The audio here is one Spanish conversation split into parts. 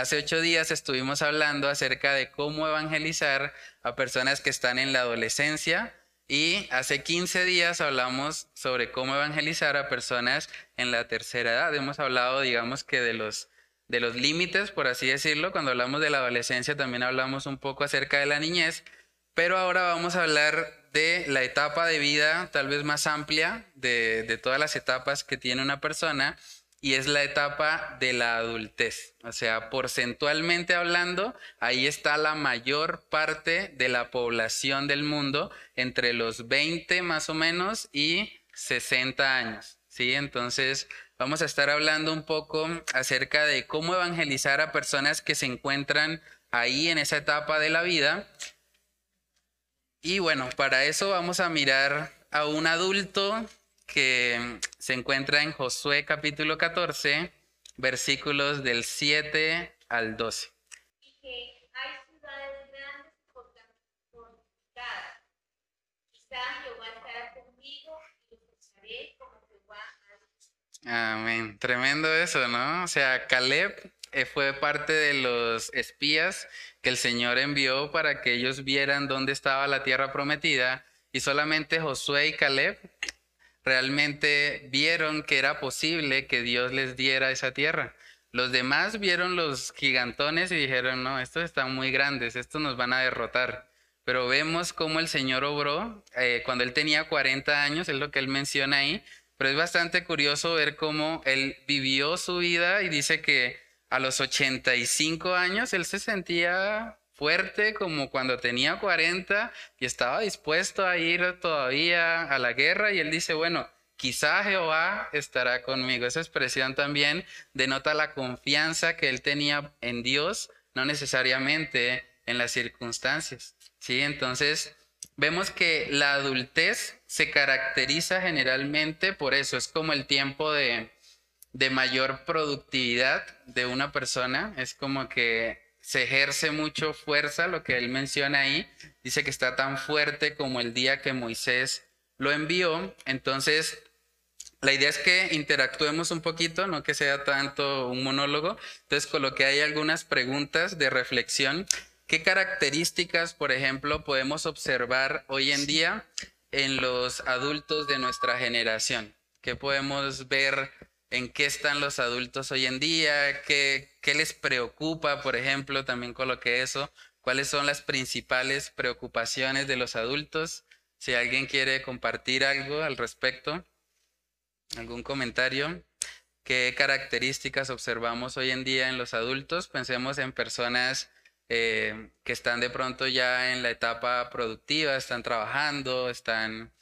Hace ocho días estuvimos hablando acerca de cómo evangelizar a personas que están en la adolescencia y hace 15 días hablamos sobre cómo evangelizar a personas en la tercera edad. Hemos hablado, digamos que de los, de los límites, por así decirlo. Cuando hablamos de la adolescencia también hablamos un poco acerca de la niñez, pero ahora vamos a hablar de la etapa de vida tal vez más amplia de, de todas las etapas que tiene una persona y es la etapa de la adultez. O sea, porcentualmente hablando, ahí está la mayor parte de la población del mundo entre los 20 más o menos y 60 años. ¿sí? Entonces, vamos a estar hablando un poco acerca de cómo evangelizar a personas que se encuentran ahí en esa etapa de la vida. Y bueno, para eso vamos a mirar a un adulto que se encuentra en Josué capítulo 14, versículos del 7 al 12. Y que hay ciudades grandes fortificadas. Quizá Jehová estará conmigo y lo usaré como Jehová Amén. Tremendo eso, ¿no? O sea, Caleb eh, fue parte de los espías que el Señor envió para que ellos vieran dónde estaba la tierra prometida y solamente Josué y Caleb realmente vieron que era posible que Dios les diera esa tierra. Los demás vieron los gigantones y dijeron, no, estos están muy grandes, estos nos van a derrotar. Pero vemos cómo el Señor obró eh, cuando él tenía 40 años, es lo que él menciona ahí, pero es bastante curioso ver cómo él vivió su vida y dice que a los 85 años él se sentía fuerte como cuando tenía 40 y estaba dispuesto a ir todavía a la guerra y él dice, bueno, quizá Jehová estará conmigo. Esa expresión también denota la confianza que él tenía en Dios, no necesariamente en las circunstancias. ¿sí? Entonces, vemos que la adultez se caracteriza generalmente por eso, es como el tiempo de, de mayor productividad de una persona, es como que se ejerce mucho fuerza, lo que él menciona ahí, dice que está tan fuerte como el día que Moisés lo envió. Entonces, la idea es que interactuemos un poquito, no que sea tanto un monólogo. Entonces, coloqué ahí algunas preguntas de reflexión. ¿Qué características, por ejemplo, podemos observar hoy en día en los adultos de nuestra generación? ¿Qué podemos ver en qué están los adultos hoy en día, qué, qué les preocupa, por ejemplo, también coloqué eso, cuáles son las principales preocupaciones de los adultos. Si alguien quiere compartir algo al respecto, algún comentario, qué características observamos hoy en día en los adultos, pensemos en personas eh, que están de pronto ya en la etapa productiva, están trabajando, están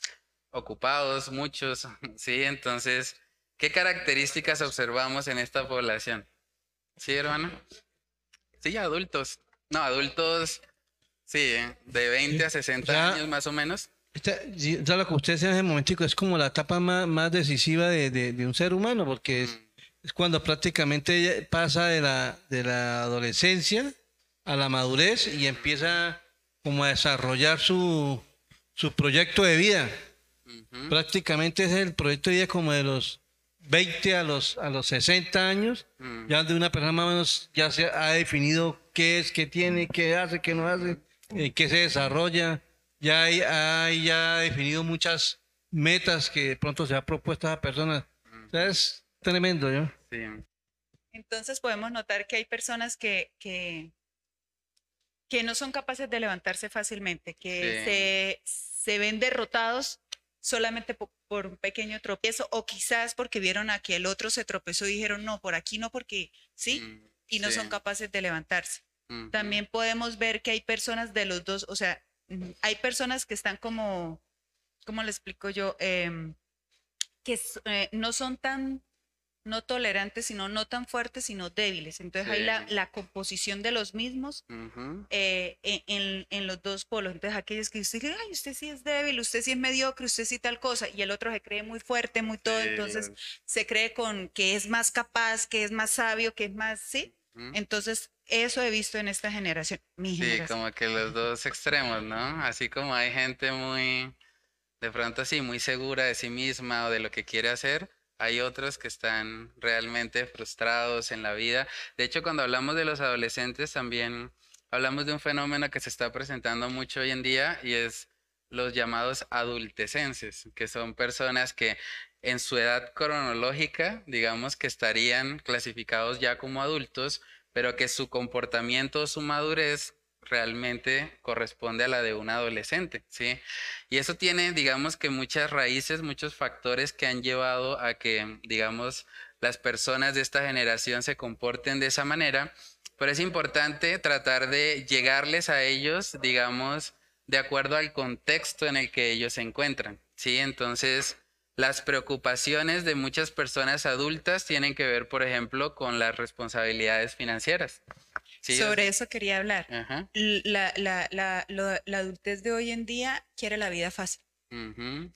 ocupados, muchos, ¿sí? Entonces, ¿Qué características observamos en esta población? ¿Sí, hermano? Sí, adultos. No, adultos, sí, de 20 a 60 años más o menos. ya lo que usted decía en ese momentico es como la etapa más, decisiva de, un ser humano, porque es, mm. es, cuando prácticamente pasa de la, de la adolescencia a la madurez y empieza como a desarrollar su, su proyecto de vida. Prácticamente es el proyecto de vida como de los 20 a los, a los 60 años, mm. ya de una persona más o menos ya se ha definido qué es, qué tiene, qué hace, qué no hace, eh, qué se desarrolla. Ya hay, ya definido muchas metas que de pronto se ha propuesto a esa persona. O sea, es tremendo, ¿no? Sí. Entonces podemos notar que hay personas que, que, que no son capaces de levantarse fácilmente, que se, se ven derrotados solamente por, un pequeño tropiezo o quizás porque vieron a que el otro se tropezó y dijeron, no, por aquí no, porque sí, mm, y no son capaces de levantarse. También podemos ver que hay personas de los dos, o sea, hay personas que están como, ¿cómo le explico yo? Em, que eh, no son tan no tolerantes, sino no tan fuertes, sino débiles. Entonces hay la, composición de los mismos eh, en, en, los dos polos. Entonces aquellos que usted dice, ay, usted sí es débil, usted sí es mediocre, usted sí tal cosa, y el otro se cree muy fuerte, muy todo, entonces se cree con que es más capaz, que es más sabio, que es más, ¿sí? Entonces eso he visto en esta generación, mi sí, como que los dos extremos, ¿no? Así como hay gente muy, de pronto así, muy segura de sí misma o de lo que quiere hacer, hay otros que están realmente frustrados en la vida. De hecho, cuando hablamos de los adolescentes, también hablamos de un fenómeno que se está presentando mucho hoy en día y es los llamados adultecenses, que son personas que en su edad cronológica, digamos que estarían clasificados ya como adultos, pero que su comportamiento, su madurez realmente corresponde a la de un adolescente, ¿sí? Y eso tiene, digamos que muchas raíces, muchos factores que han llevado a que, digamos, las personas de esta generación se comporten de esa manera, pero es importante tratar de llegarles a ellos, digamos, de acuerdo al contexto en el que ellos se encuentran, ¿sí? Entonces, las preocupaciones de muchas personas adultas tienen que ver, por ejemplo, con las responsabilidades financieras. Sobre eso quería hablar. La, la, la, la, adultez de hoy en día quiere la vida fácil.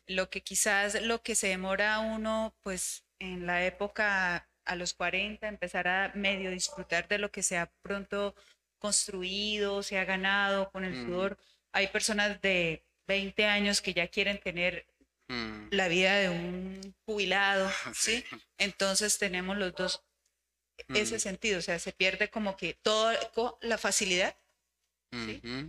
Lo que quizás lo que se demora uno, pues en la época a los 40, empezar a medio disfrutar de lo que se ha pronto construido, se ha ganado con el sudor. Hay personas de 20 años que ya quieren tener Mm. la vida de un jubilado, ¿sí? Entonces tenemos los dos ese mm. sentido, o sea, se pierde como que toda la facilidad,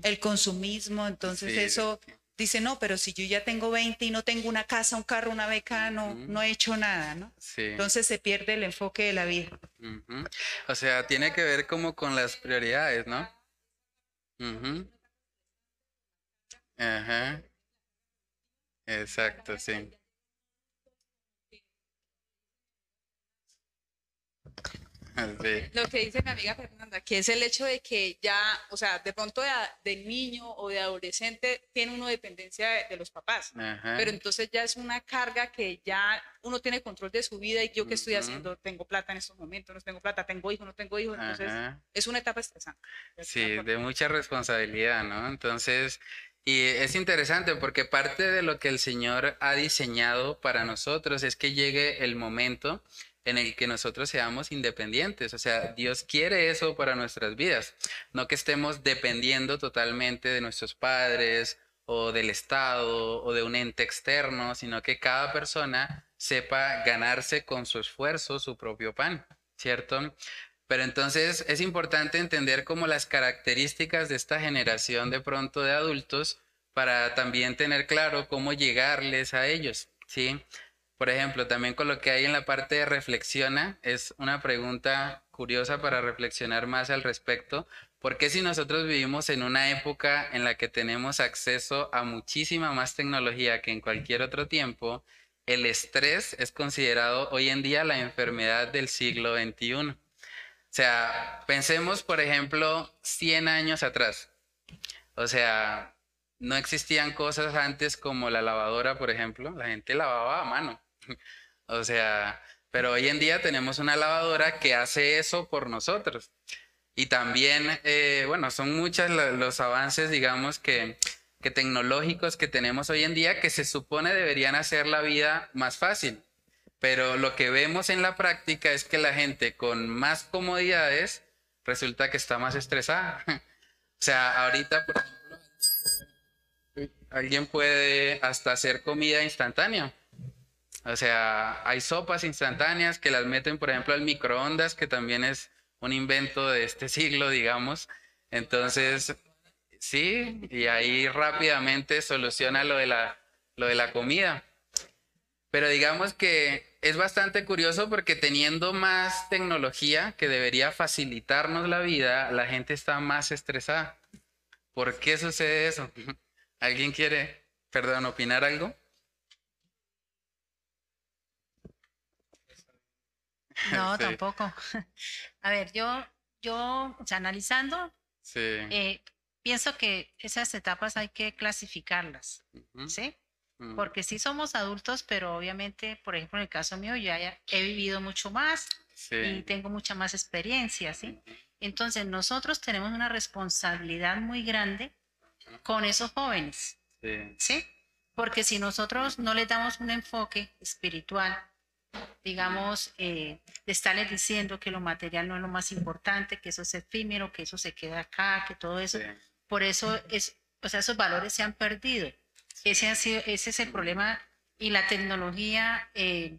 el consumismo, entonces eso dice, no, pero si yo ya tengo 20 y no tengo una casa, un carro, una beca, no, no he hecho nada, ¿no? Entonces se pierde el enfoque de la vida. O sea, tiene que ver como con las prioridades, ¿no? Ajá. Exacto, sí. Lo que dice mi amiga Fernanda, que es el hecho de que ya, o sea, de pronto de, niño o de adolescente tiene uno dependencia de, los papás, pero entonces ya es una carga que ya uno tiene control de su vida y yo qué estoy haciendo, tengo plata en estos momentos, no tengo plata, tengo hijos, no tengo hijos, entonces es una etapa estresante. Sí, de mucha responsabilidad, ¿no? Entonces, y es interesante porque parte de lo que el Señor ha diseñado para nosotros es que llegue el momento en el que nosotros seamos independientes. O sea, Dios quiere eso para nuestras vidas. No que estemos dependiendo totalmente de nuestros padres o del Estado o de un ente externo, sino que cada persona sepa ganarse con su esfuerzo su propio pan, ¿cierto? Pero entonces es importante entender como las características de esta generación de pronto de adultos para también tener claro cómo llegarles a ellos, ¿sí? Por ejemplo, también con lo que hay en la parte de reflexiona, es una pregunta curiosa para reflexionar más al respecto. ¿Por qué si nosotros vivimos en una época en la que tenemos acceso a muchísima más tecnología que en cualquier otro tiempo, el estrés es considerado hoy en día la enfermedad del siglo XXI? O sea, pensemos, por ejemplo, 100 años atrás. O sea, no existían cosas antes como la lavadora, por ejemplo. La gente lavaba a mano. o sea, pero hoy en día tenemos una lavadora que hace eso por nosotros. Y también, eh, bueno, son muchos los avances, digamos, que, tecnológicos que tenemos hoy en día que se supone deberían hacer la vida más fácil. Pero lo que vemos en la práctica es que la gente con más comodidades resulta que está más estresada. o sea, ahorita, alguien puede hasta hacer comida instantánea. O sea, hay sopas instantáneas que las meten, por ejemplo, al microondas, que también es un invento de este siglo, digamos. Entonces, sí, y ahí rápidamente soluciona lo de la, lo de la comida. Pero digamos que es bastante curioso porque teniendo más tecnología que debería facilitarnos la vida, la gente está más estresada. ¿Por qué sucede eso? ¿Alguien quiere, perdón, opinar algo? No, tampoco. A ver, yo, yo, o sea, analizando, eh, pienso que esas etapas hay que clasificarlas, ¿sí? Mm. Porque sí somos adultos, pero obviamente, por ejemplo, en el caso mío, yo ya he vivido mucho más y tengo mucha más experiencia, ¿sí? Entonces, nosotros tenemos una responsabilidad muy grande con esos jóvenes, ¿sí? Porque si nosotros no les damos un enfoque espiritual, digamos, eh, de estarles diciendo que lo material no es lo más importante, que eso es efímero, que eso se queda acá, que todo eso, por eso es, o sea, esos valores se han perdido. Ese, ha sido, ese es el problema y la tecnología, eh,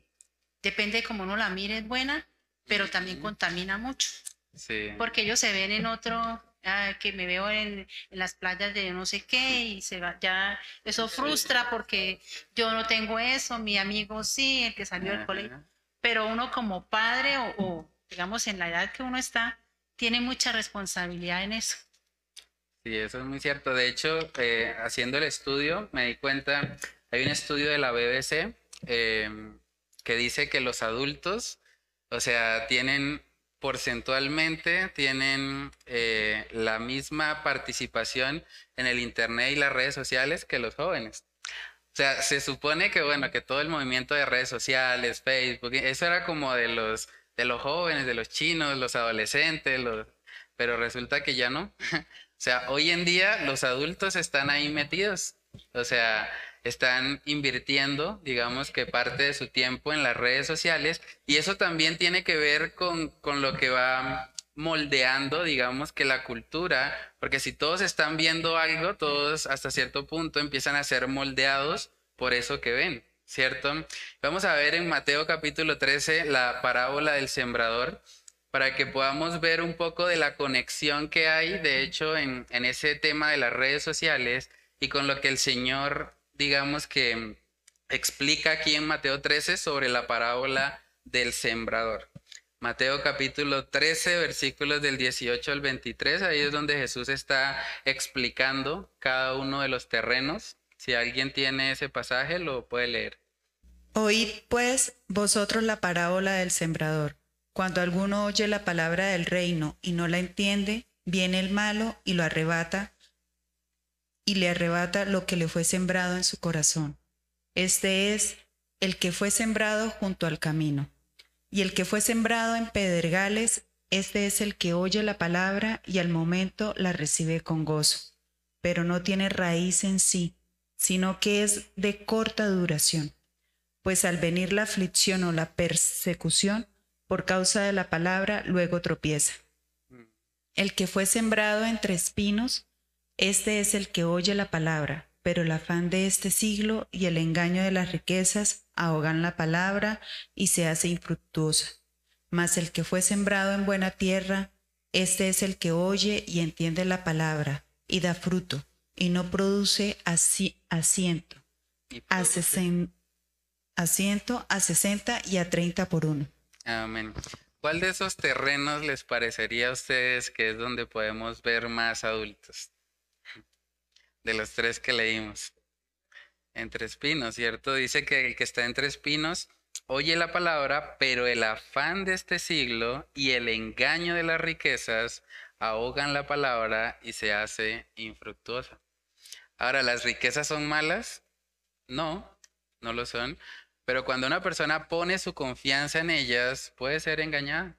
depende de cómo uno la mire, es buena, pero también contamina mucho. Sí. Porque ellos se ven en otro, ah, que me veo en, las playas de no sé qué y se va, ya eso frustra porque yo no tengo eso, mi amigo sí, el que salió del colegio. Pero uno como padre o, digamos en la edad que uno está, tiene mucha responsabilidad en eso. Sí, eso es muy cierto. De hecho, eh, haciendo el estudio, me di cuenta, hay un estudio de la BBC em, que dice que los adultos, o sea, tienen porcentualmente, tienen eh, la misma participación en el Internet y las redes sociales que los jóvenes. O sea, se supone que, bueno, que todo el movimiento de redes sociales, Facebook, eso era como de los, de los jóvenes, de los chinos, los adolescentes, los, pero resulta que ya no. O sea, hoy en día los adultos están ahí metidos. O sea, están invirtiendo, digamos que parte de su tiempo en las redes sociales y eso también tiene que ver con, con lo que va moldeando, digamos que la cultura, porque si todos están viendo algo, todos hasta cierto punto empiezan a ser moldeados por eso que ven, ¿cierto? Vamos a ver en Mateo capítulo 13 la parábola del sembrador para que podamos ver un poco de la conexión que hay, de hecho, en, en ese tema de las redes sociales y con lo que el Señor digamos que explica aquí en Mateo 13 sobre la parábola del sembrador. Mateo capítulo 13, versículos del 18 al 23, ahí es donde Jesús está explicando cada uno de los terrenos. Si alguien tiene ese pasaje, lo puede leer. Oíd pues vosotros la parábola del sembrador. Cuando alguno oye la palabra del reino y no la entiende, viene el malo y lo arrebata y le arrebata lo que le fue sembrado en su corazón. Este es el que fue sembrado junto al camino. Y el que fue sembrado en pedregales, este es el que oye la palabra y al momento la recibe con gozo, pero no tiene raíz en sí, sino que es de corta duración. Pues al venir la aflicción o la persecución, por causa de la palabra, luego tropieza. Mm. El que fue sembrado entre espinos, este es el que oye la palabra, pero el afán de este siglo y el engaño de las riquezas ahogan la palabra y se hace infructuosa. Mas el que fue sembrado en buena tierra, este es el que oye y entiende la palabra y da fruto, y no produce asiento, a, asiento a sesenta y a treinta por uno. Amén. ¿Cuál de esos terrenos les parecería a ustedes que es donde podemos ver más adultos? De los tres que leímos. Entre espinos, ¿cierto? Dice que el que está entre espinos oye la palabra, pero el afán de este siglo y el engaño de las riquezas ahogan la palabra y se hace infructuosa. Ahora, ¿las riquezas son malas? No, no lo son. Pero cuando una persona pone su confianza en ellas, puede ser engañada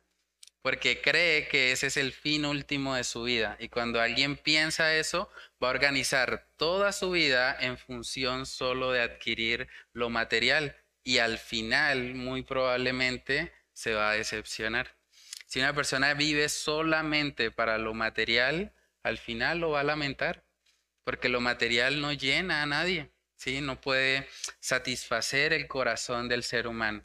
porque cree que ese es el fin último de su vida. Y cuando alguien piensa eso, va a organizar toda su vida en función solo de adquirir lo material y al final muy probablemente se va a decepcionar. Si una persona vive solamente para lo material, al final lo va a lamentar, porque lo material no llena a nadie. ¿sí? No puede satisfacer el corazón del ser humano.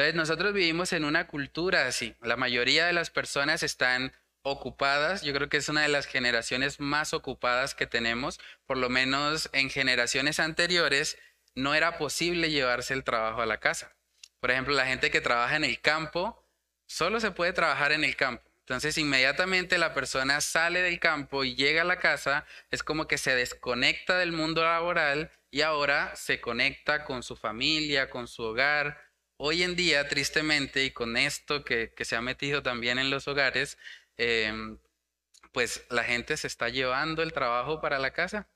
Entonces nosotros vivimos en una cultura así. La mayoría de las personas están ocupadas. Yo creo que es una de las generaciones más ocupadas que tenemos. Por lo menos en generaciones anteriores no era posible llevarse el trabajo a la casa. Por ejemplo, la gente que trabaja en el campo, solo se puede trabajar en el campo. Entonces, inmediatamente la persona sale del campo y llega a la casa, es como que se desconecta del mundo laboral y ahora se conecta con su familia, con su hogar. Hoy en día, tristemente, y con esto que, se ha metido también en los hogares, em, pues la gente se está llevando el trabajo para la casa.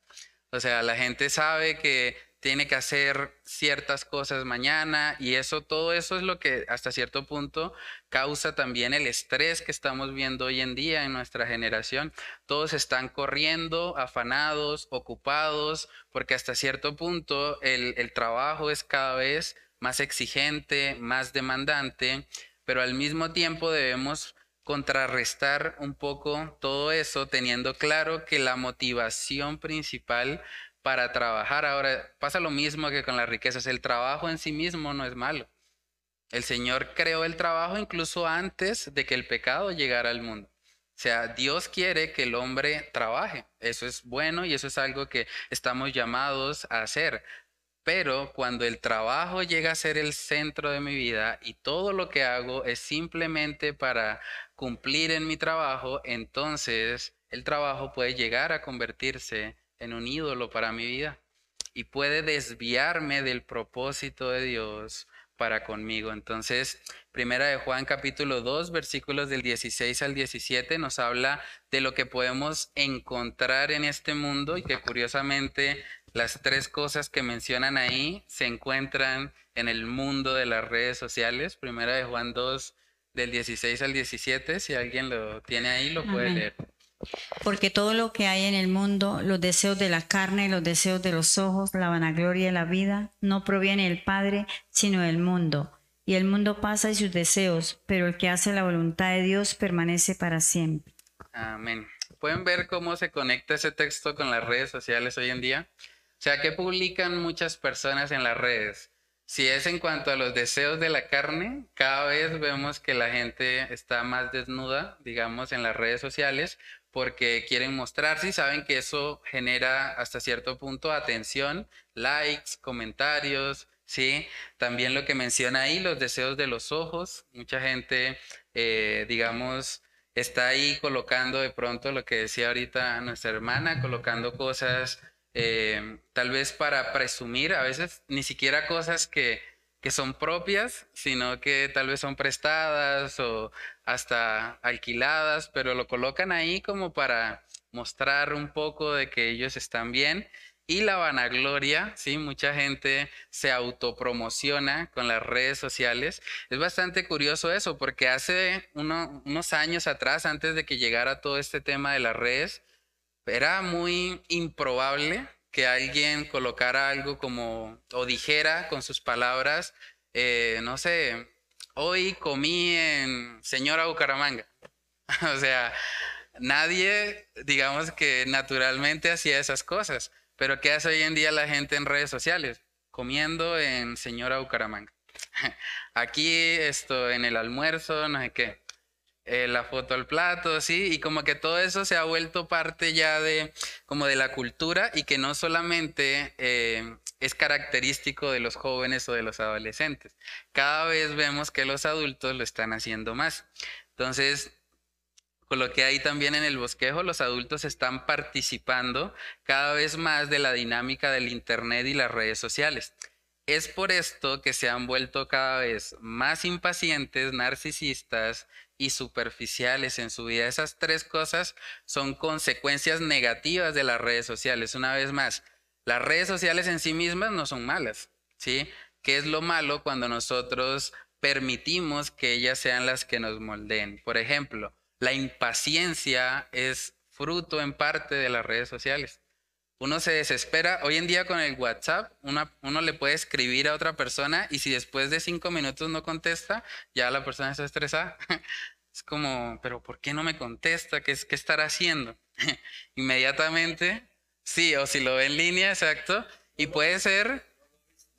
O sea, la gente sabe que tiene que hacer ciertas cosas mañana y eso, todo eso es lo que hasta cierto punto causa también el estrés que estamos viendo hoy en día en nuestra generación. Todos están corriendo, afanados, ocupados, porque hasta cierto punto el, el trabajo es cada vez más exigente, más demandante, pero al mismo tiempo debemos contrarrestar un poco todo eso teniendo claro que la motivación principal para trabajar. Ahora pasa lo mismo que con las riquezas. El trabajo en sí mismo no es malo. El Señor creó el trabajo incluso antes de que el pecado llegara al mundo. O sea, Dios quiere que el hombre trabaje. Eso es bueno y eso es algo que estamos llamados a hacer. Pero cuando el trabajo llega a ser el centro de mi vida y todo lo que hago es simplemente para cumplir en mi trabajo, entonces el trabajo puede llegar a convertirse en un ídolo para mi vida y puede desviarme del propósito de Dios para conmigo. Entonces, primera de Juan capítulo 2, versículos del 16 al 17 nos habla de lo que podemos encontrar en este mundo y que curiosamente las tres cosas que mencionan ahí se encuentran en el mundo de las redes sociales. Primera de Juan 2 del 16 al 17, si alguien lo tiene ahí lo puede leer. Porque todo lo que hay en el mundo, los deseos de la carne, los deseos de los ojos, la vanagloria de la vida, no proviene del Padre, sino del mundo. Y el mundo pasa y sus deseos, pero el que hace la voluntad de Dios permanece para siempre. Amén. ¿Pueden ver cómo se conecta ese texto con las redes sociales hoy en día? O sea, ¿qué publican muchas personas en las redes? Si es en cuanto a los deseos de la carne, cada vez vemos que la gente está más desnuda, digamos, en las redes sociales, porque quieren mostrarse y saben que eso genera hasta cierto punto atención, likes, comentarios, ¿sí? También lo que menciona ahí, los deseos de los ojos. Mucha gente, eh, digamos, está ahí colocando de pronto lo que decía ahorita nuestra hermana, colocando cosas eh, tal vez para presumir, a veces ni siquiera cosas que que son propias, sino que tal vez son prestadas o hasta alquiladas, pero lo colocan ahí como para mostrar un poco de que ellos están bien. Y la vanagloria, sí, mucha gente se autopromociona con las redes sociales. Es bastante curioso eso, porque hace unos años atrás, antes de que llegara todo este tema de las redes, era muy improbable que alguien colocara algo como, o dijera con sus palabras, eh, no sé, hoy comí en Señora Bucaramanga. o sea, nadie, digamos que naturalmente hacía esas cosas. Pero ¿qué hace hoy en día la gente en redes sociales? Comiendo en Señora Bucaramanga. Aquí, esto, en el almuerzo, no sé qué. Eh, la foto al plato, sí, y como que todo eso se ha vuelto parte ya de como de la cultura y que no solamente eh, es característico de los jóvenes o de los adolescentes. Cada vez vemos que los adultos lo están haciendo más. Entonces, con lo que hay también en el bosquejo, los adultos están participando cada vez más de la dinámica del Internet y las redes sociales. Es por esto que se han vuelto cada vez más impacientes, narcisistas y superficiales en su vida. Esas tres cosas son consecuencias negativas de las redes sociales. Una vez más, las redes sociales en sí mismas no son malas, ¿sí? ¿Qué es lo malo cuando nosotros permitimos que ellas sean las que nos moldeen? Por ejemplo, la impaciencia es fruto en parte de las redes sociales uno se desespera. Hoy en día con el WhatsApp, uno le puede escribir a otra persona y si después de cinco minutos no contesta, ya la persona está estresada. Es como, pero ¿por qué no me contesta? ¿Qué, qué estará haciendo? Inmediatamente, sí, o si lo ve en línea, exacto. Y puede ser,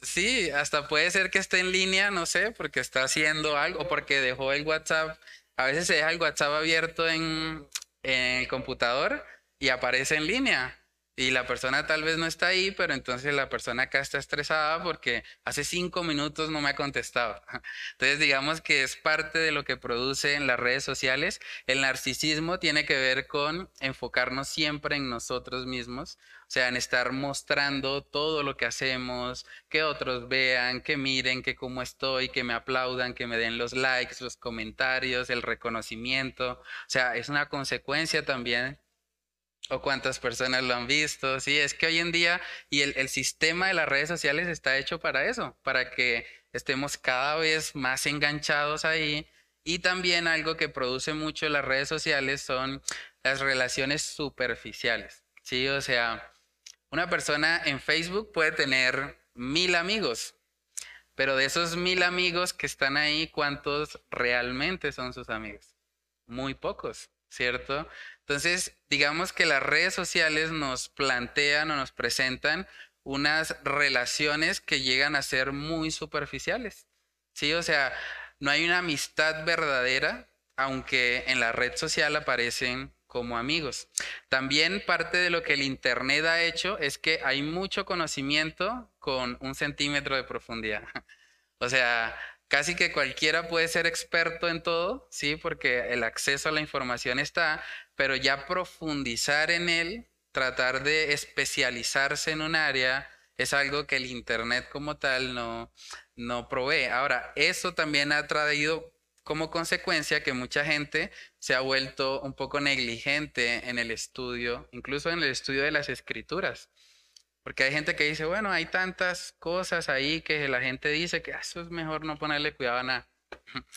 sí, hasta puede ser que esté en línea, no sé, porque está haciendo algo, o porque dejó el WhatsApp. A veces se deja el WhatsApp abierto en el computador y aparece en línea y la persona tal vez no está ahí, pero entonces la persona acá está estresada porque hace cinco minutos no me ha contestado. Entonces digamos que es parte de lo que produce en las redes sociales. El narcisismo tiene que ver con enfocarnos siempre en nosotros mismos, o sea, en estar mostrando todo lo que hacemos, que otros vean, que miren, que cómo estoy, que me aplaudan, que me den los likes, los comentarios, el reconocimiento. O sea, es una consecuencia también o cuántas personas lo han visto. Sí, es que hoy en día y el, sistema de las redes sociales está hecho para eso, para que estemos cada vez más enganchados ahí. Y también algo que produce mucho las redes sociales son las relaciones superficiales. Sí, o sea, una persona en Facebook puede tener mil amigos, pero de esos mil amigos que están ahí, ¿cuántos realmente son sus amigos? Muy pocos, ¿cierto? Entonces, digamos que las redes sociales nos plantean o nos presentan unas relaciones que llegan a ser muy superficiales. Sí, o sea, no hay una amistad verdadera, aunque en la red social aparecen como amigos. También parte de lo que el Internet ha hecho es que hay mucho conocimiento con un centímetro de profundidad. O sea, casi que cualquiera puede ser experto en todo, ¿sí? Porque el acceso a la información está, pero ya profundizar en él, tratar de especializarse en un área, es algo que el Internet como tal no, no provee. Ahora, eso también ha traído como consecuencia que mucha gente se ha vuelto un poco negligente en el estudio, incluso en el estudio de las escrituras. Porque hay gente que dice, bueno, hay tantas cosas ahí que la gente dice que ah, eso es mejor no ponerle cuidado a nada.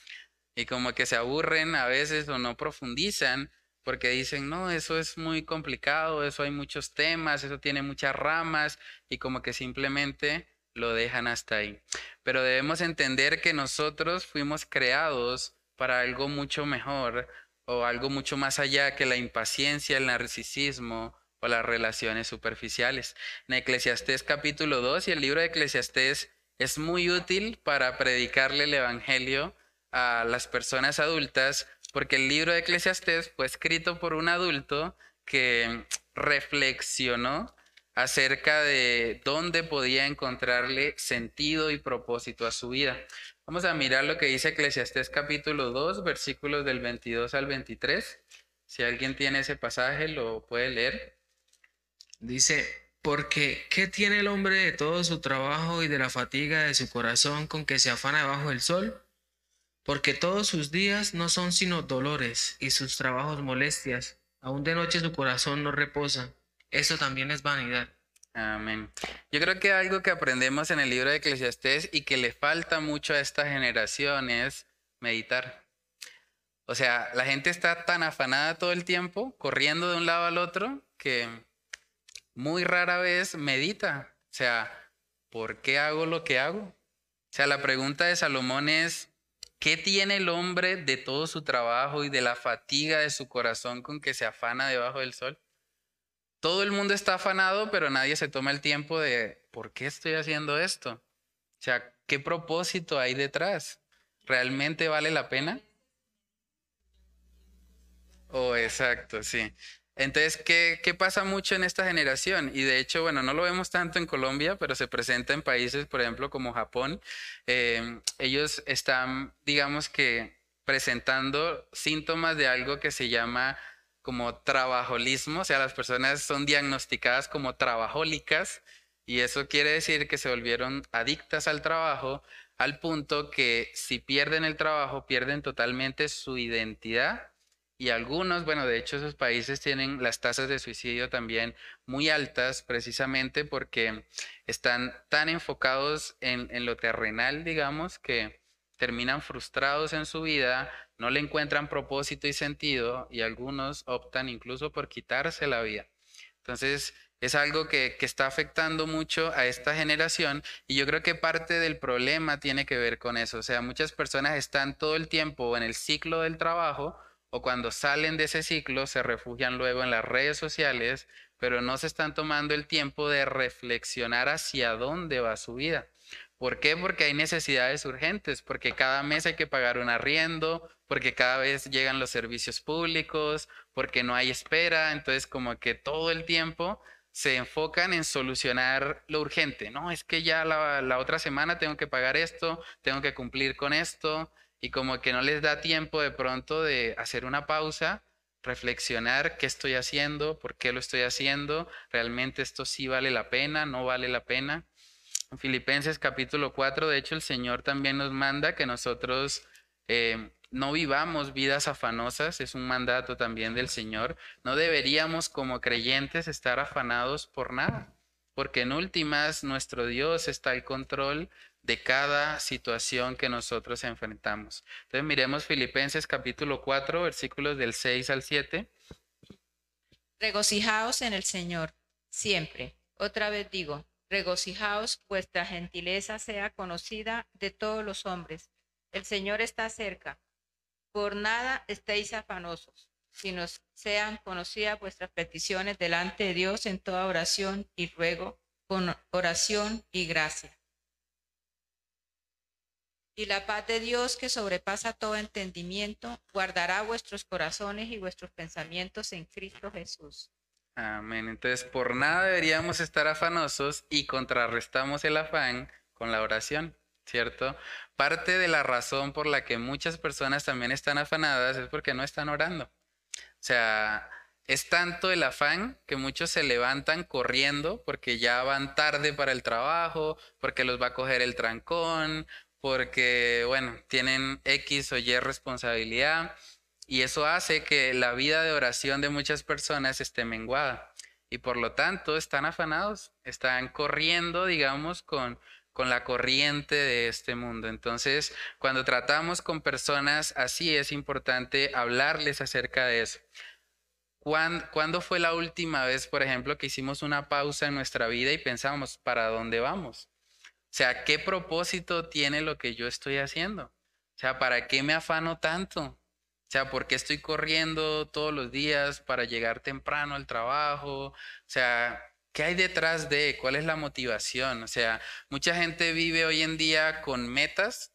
y como que se aburren a veces o no profundizan porque dicen, no, eso es muy complicado, eso hay muchos temas, eso tiene muchas ramas y como que simplemente lo dejan hasta ahí. Pero debemos entender que nosotros fuimos creados para algo mucho mejor o algo mucho más allá que la impaciencia, el narcisismo o las relaciones superficiales. En Eclesiastés capítulo 2 y el libro de Eclesiastés es muy útil para predicarle el Evangelio a las personas adultas, porque el libro de Eclesiastés fue escrito por un adulto que reflexionó acerca de dónde podía encontrarle sentido y propósito a su vida. Vamos a mirar lo que dice Eclesiastés capítulo 2, versículos del 22 al 23. Si alguien tiene ese pasaje, lo puede leer. Dice, porque ¿qué tiene el hombre de todo su trabajo y de la fatiga de su corazón con que se afana debajo del sol? Porque todos sus días no son sino dolores y sus trabajos molestias. Aún de noche su corazón no reposa. Eso también es vanidad. Amén. Yo creo que algo que aprendemos en el libro de Eclesiastés y que le falta mucho a esta generación es meditar. O sea, la gente está tan afanada todo el tiempo, corriendo de un lado al otro, que muy rara vez medita. O sea, ¿por qué hago lo que hago? O sea, la pregunta de Salomón es, ¿qué tiene el hombre de todo su trabajo y de la fatiga de su corazón con que se afana debajo del sol? Todo el mundo está afanado, pero nadie se toma el tiempo de, ¿por qué estoy haciendo esto? O sea, ¿qué propósito hay detrás? ¿Realmente vale la pena? Oh, exacto, sí. Entonces, ¿qué, ¿qué, pasa mucho en esta generación? Y de hecho, bueno, no lo vemos tanto en Colombia, pero se presenta en países, por ejemplo, como Japón. Eh, ellos están, digamos que, presentando síntomas de algo que se llama como trabajolismo, o sea, las personas son diagnosticadas como trabajólicas y eso quiere decir que se volvieron adictas al trabajo al punto que si pierden el trabajo, pierden totalmente su identidad y algunos, bueno, de hecho esos países tienen las tasas de suicidio también muy altas precisamente porque están tan enfocados en, en, lo terrenal, digamos, que terminan frustrados en su vida, no le encuentran propósito y sentido y algunos optan incluso por quitarse la vida. Entonces, es algo que, que, está afectando mucho a esta generación y yo creo que parte del problema tiene que ver con eso. O sea, muchas personas están todo el tiempo en el ciclo del trabajo o cuando salen de ese ciclo se refugian luego en las redes sociales, pero no se están tomando el tiempo de reflexionar hacia dónde va su vida. ¿Por qué? Porque hay necesidades urgentes, porque cada mes hay que pagar un arriendo, porque cada vez llegan los servicios públicos, porque no hay espera, entonces como que todo el tiempo se enfocan en solucionar lo urgente. No, es que ya la, la otra semana tengo que pagar esto, tengo que cumplir con esto, y como que no les da tiempo de pronto de hacer una pausa, reflexionar qué estoy haciendo, por qué lo estoy haciendo, realmente esto sí vale la pena, no vale la pena. En Filipenses capítulo 4, de hecho, el Señor también nos manda que nosotros eh, no vivamos vidas afanosas, es un mandato también del Señor. No deberíamos como creyentes estar afanados por nada, porque en últimas nuestro Dios está al control de cada situación que nosotros enfrentamos. Entonces miremos Filipenses capítulo 4, versículos del 6 al 7. Regocijaos en el Señor, siempre. Otra vez digo, regocijaos, vuestra gentileza sea conocida de todos los hombres. El Señor está cerca. Por nada estéis afanosos, sino sean conocidas vuestras peticiones delante de Dios en toda oración y ruego, con oración y gracia Y la paz de Dios que sobrepasa todo entendimiento, guardará vuestros corazones y vuestros pensamientos en Cristo Jesús. Amén. Entonces, por nada deberíamos estar afanosos y contrarrestamos el afán con la oración, ¿cierto? Parte de la razón por la que muchas personas también están afanadas es porque no están orando. O sea, es tanto el afán que muchos se levantan corriendo porque ya van tarde para el trabajo, porque los va a coger el trancón, porque, bueno, tienen X o Y responsabilidad y eso hace que la vida de oración de muchas personas esté menguada y por lo tanto están afanados, están corriendo, digamos, con, con la corriente de este mundo. Entonces, cuando tratamos con personas así, es importante hablarles acerca de eso. ¿Cuándo, fue la última vez, por ejemplo, que hicimos una pausa en nuestra vida y pensamos, ¿para dónde vamos? O sea, ¿qué propósito tiene lo que yo estoy haciendo? O sea, ¿para qué me afano tanto? O sea, ¿por qué estoy corriendo todos los días para llegar temprano al trabajo? O sea, ¿qué hay detrás de? ¿Cuál es la motivación? O sea, mucha gente vive hoy en día con metas,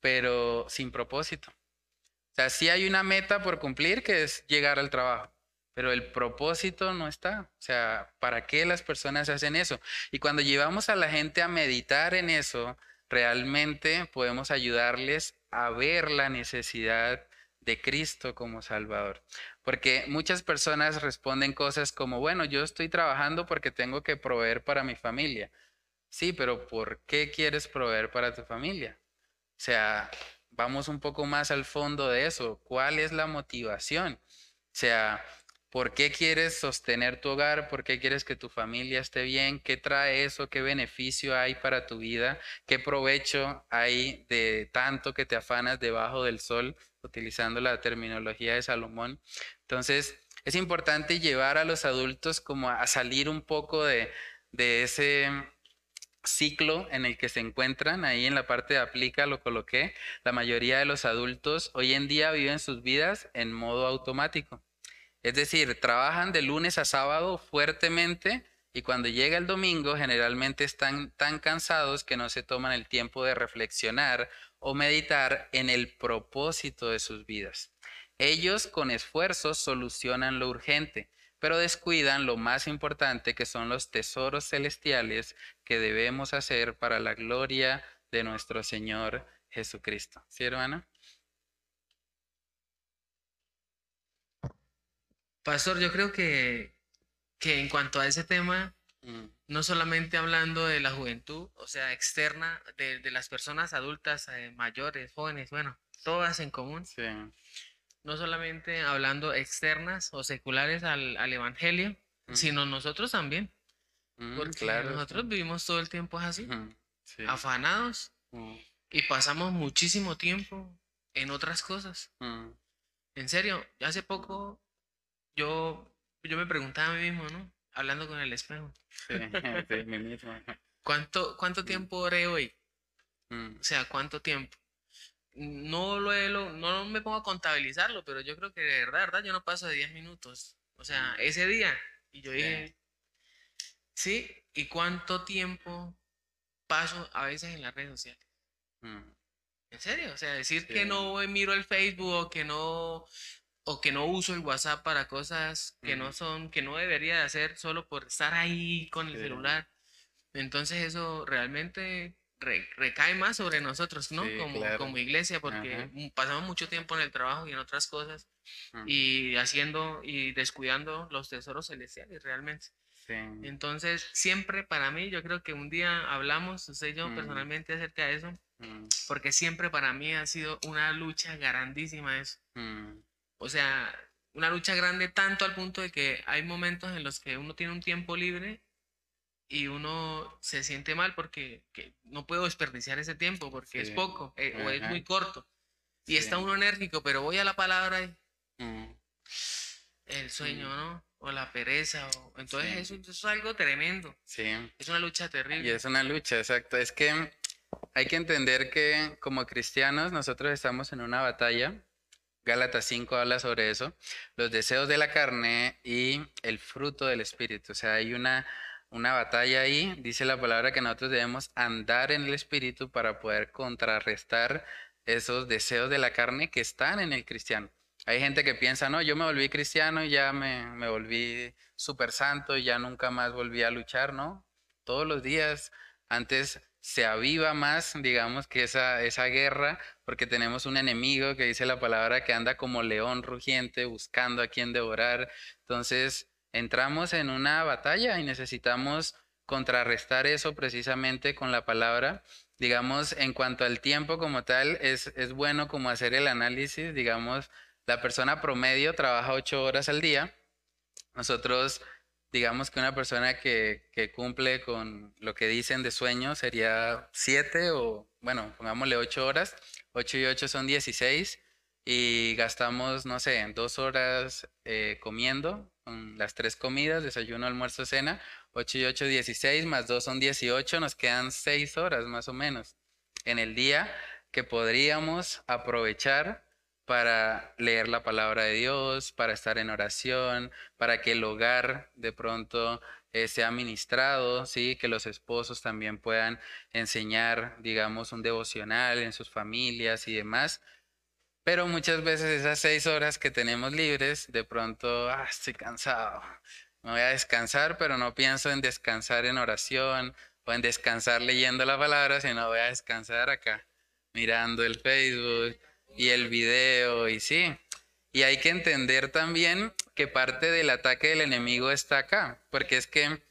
pero sin propósito. O sea, sí hay una meta por cumplir que es llegar al trabajo pero el propósito no está. O sea, ¿para qué las personas hacen eso? Y cuando llevamos a la gente a meditar en eso, realmente podemos ayudarles a ver la necesidad de Cristo como Salvador. Porque muchas personas responden cosas como, bueno, yo estoy trabajando porque tengo que proveer para mi familia. Sí, pero ¿por qué quieres proveer para tu familia? O sea, vamos un poco más al fondo de eso. ¿Cuál es la motivación? O sea, ¿Por qué quieres sostener tu hogar? ¿Por qué quieres que tu familia esté bien? ¿Qué trae eso? ¿Qué beneficio hay para tu vida? ¿Qué provecho hay de tanto que te afanas debajo del sol, utilizando la terminología de Salomón? Entonces, es importante llevar a los adultos como a salir un poco de, de ese ciclo en el que se encuentran. Ahí en la parte de aplica lo coloqué. La mayoría de los adultos hoy en día viven sus vidas en modo automático. Es decir, trabajan de lunes a sábado fuertemente y cuando llega el domingo generalmente están tan cansados que no se toman el tiempo de reflexionar o meditar en el propósito de sus vidas. Ellos con esfuerzo solucionan lo urgente, pero descuidan lo más importante que son los tesoros celestiales que debemos hacer para la gloria de nuestro Señor Jesucristo. ¿Sí, hermano? Pastor, yo creo que, que en cuanto a ese tema, mm. no solamente hablando de la juventud, o sea, externa, de, de las personas adultas, eh, mayores, jóvenes, bueno, todas en común. Sí. No solamente hablando externas o seculares al, al Evangelio, mm. sino nosotros también. Mm, porque nosotros vivimos todo el tiempo así, afanados, y pasamos muchísimo tiempo en otras cosas. En serio, hace poco yo, yo me preguntaba a mí mismo, ¿no? Hablando con el espejo. Sí, sí, mí mismo. ¿Cuánto, ¿Cuánto mm. tiempo oré hoy? Mm. O sea, ¿cuánto tiempo? No lo, no me pongo a contabilizarlo, pero yo creo que de verdad, verdad, yo no paso de 10 minutos. O sea, mm. ese día. Y yo dije, sí, ¿y cuánto tiempo paso a veces en las redes sociales? ¿En serio? O sea, decir que no miro el Facebook o que no o que no uso el WhatsApp para cosas que no son, que no debería de hacer solo por estar ahí con el celular. Entonces eso realmente recae más sobre nosotros, ¿no? como, como iglesia, porque pasamos mucho tiempo en el trabajo y en otras cosas y haciendo y descuidando los tesoros celestiales realmente. Entonces, siempre para mí, yo creo que un día hablamos, usted y yo personalmente, acerca de eso, porque siempre para mí ha sido una lucha grandísima eso. O sea, una lucha grande tanto al punto de que hay momentos en los que uno tiene un tiempo libre y uno se siente mal porque no puedo desperdiciar ese tiempo porque es poco eh, o es muy corto. Y está uno enérgico, pero voy a la palabra y mm. el sueño, ¿no? O la pereza. O... Entonces eso, eso, es algo tremendo. Sí. Es una lucha terrible. Y es una lucha, exacto. Es que hay que entender que como cristianos nosotros estamos en una batalla Gálatas 5 habla sobre eso, los deseos de la carne y el fruto del espíritu. O sea, hay una una batalla ahí. Dice la palabra que nosotros debemos andar en el Espíritu para poder contrarrestar esos deseos de la carne que están en el cristiano. Hay gente que piensa, no, yo me volví cristiano y ya me, me volví súper santo y ya nunca más volví a luchar, ¿no? Todos los días, antes se aviva más, digamos, que esa, esa guerra, porque tenemos un enemigo que dice la palabra que anda como león rugiente buscando a quien devorar. Entonces, entramos en una batalla y necesitamos contrarrestar eso precisamente con la palabra. Digamos, en cuanto al tiempo como tal, es, es bueno como hacer el análisis, digamos, la persona promedio trabaja ocho horas al día. Nosotros digamos que una persona que, cumple con lo que dicen de sueño sería siete o, bueno, pongámosle ocho horas. Ocho y ocho son dieciséis y gastamos, no sé, dos horas eh, comiendo, con las tres comidas, desayuno, almuerzo, cena. Ocho y ocho, dieciséis, más dos son dieciocho, nos quedan seis horas más o menos en el día que podríamos aprovechar para leer la palabra de Dios, para estar en oración, para que el hogar de pronto eh, sea ministrado, ¿sí? que los esposos también puedan enseñar, digamos, un devocional en sus familias y demás. Pero muchas veces esas seis horas que tenemos libres, de pronto, ah, estoy cansado, me voy a descansar, pero no pienso en descansar en oración o en descansar leyendo la palabra, sino voy a descansar acá, mirando el Facebook, y el video y sí. Y hay que entender también que parte del ataque del enemigo está acá, porque es que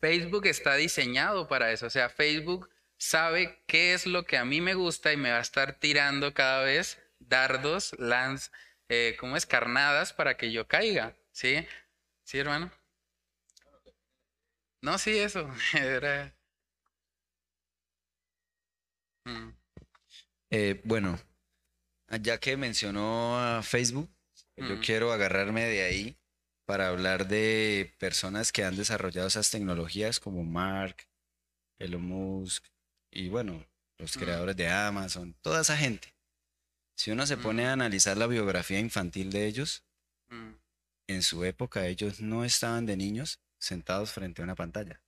Facebook está diseñado para eso, o sea, Facebook sabe qué es lo que a mí me gusta y me va a estar tirando cada vez dardos, lance, eh, como escarnadas para que yo caiga, ¿sí? ¿Sí, hermano? No, sí, eso. Mm. Eh, bueno, ya que mencionó a Facebook, yo quiero agarrarme de ahí para hablar de personas que han desarrollado esas tecnologías como Mark, Elon Musk y bueno, los creadores de Amazon, toda esa gente. Si uno se pone a analizar la biografía infantil de ellos, en su época ellos no estaban de niños sentados frente a una pantalla.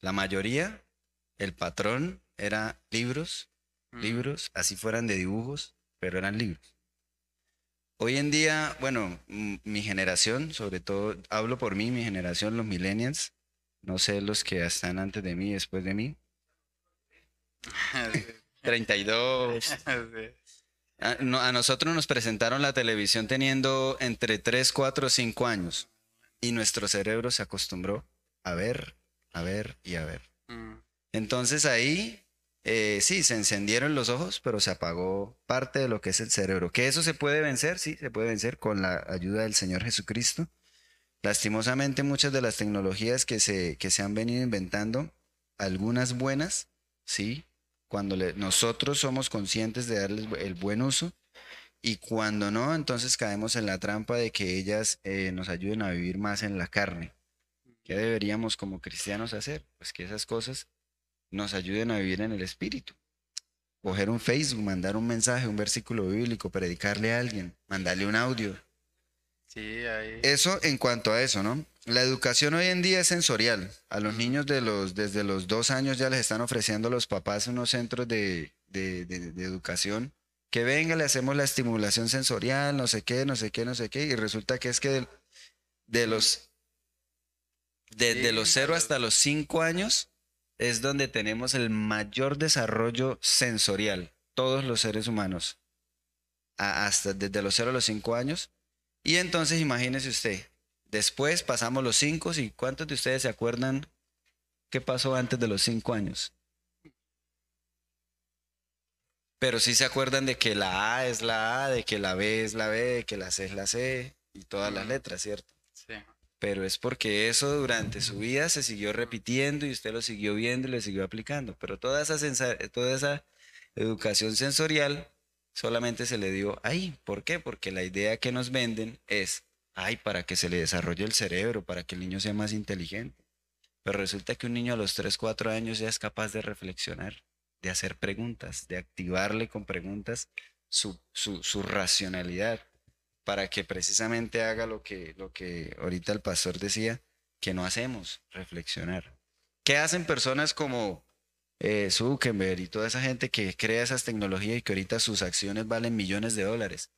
La mayoría, el patrón era libros, libros, así fueran de dibujos, pero eran libros. Hoy en día, bueno, mi generación, sobre todo, hablo por mí, mi generación, los millennials, no sé los que están antes de mí, después de mí. 32. A, a nosotros nos presentaron la televisión teniendo entre 3, 4, 5 años y nuestro cerebro se acostumbró a ver, a ver y a ver. Mm. Entonces ahí eh, sí, se encendieron los ojos, pero se apagó parte de lo que es el cerebro. ¿Que eso se puede vencer? Sí, se puede vencer con la ayuda del Señor Jesucristo. Lastimosamente muchas de las tecnologías que se, que se han venido inventando, algunas buenas, sí, cuando nosotros somos conscientes de darles el buen uso, y cuando no, entonces caemos en la trampa de que ellas eh, nos ayuden a vivir más en la carne. ¿Qué deberíamos como cristianos hacer? Pues que esas cosas nos ayuden a vivir en el Espíritu. Coger un Facebook, mandar un mensaje, un versículo bíblico, predicarle a alguien, mandarle un audio. Sí, ahí. Eso en cuanto a eso, ¿no? La educación hoy en día es sensorial. A los niños de los, desde los dos años ya les están ofreciendo a los papás unos centros de, educación que venga, le hacemos la estimulación sensorial, no sé qué, no sé qué, no sé qué, y resulta que es que de, los desde los cero hasta los cinco años es donde tenemos el mayor desarrollo sensorial, todos los seres humanos, hasta desde los 0 a los 5 años. Y entonces imagínese usted, después pasamos los 5 y ¿cuántos de ustedes se acuerdan qué pasó antes de los 5 años? Pero sí se acuerdan de que la A es la A, de que la B es la B, de que la C es la C y todas las letras, ¿cierto? Pero es porque eso durante su vida se siguió repitiendo y usted lo siguió viendo y le siguió aplicando. Pero toda esa, educación sensorial solamente se le dio ahí. ¿Por qué? Porque la idea que nos venden es, ay, para que se le desarrolle el cerebro, para que el niño sea más inteligente. Pero resulta que un niño a los 3, 4 años ya es capaz de reflexionar, de hacer preguntas, de activarle con preguntas su racionalidad para que precisamente haga lo que, lo que ahorita el pastor decía, que no hacemos, reflexionar. ¿Qué hacen personas como eh, Zuckerberg y toda esa gente que crea esas tecnologías y que ahorita sus acciones valen millones de dólares?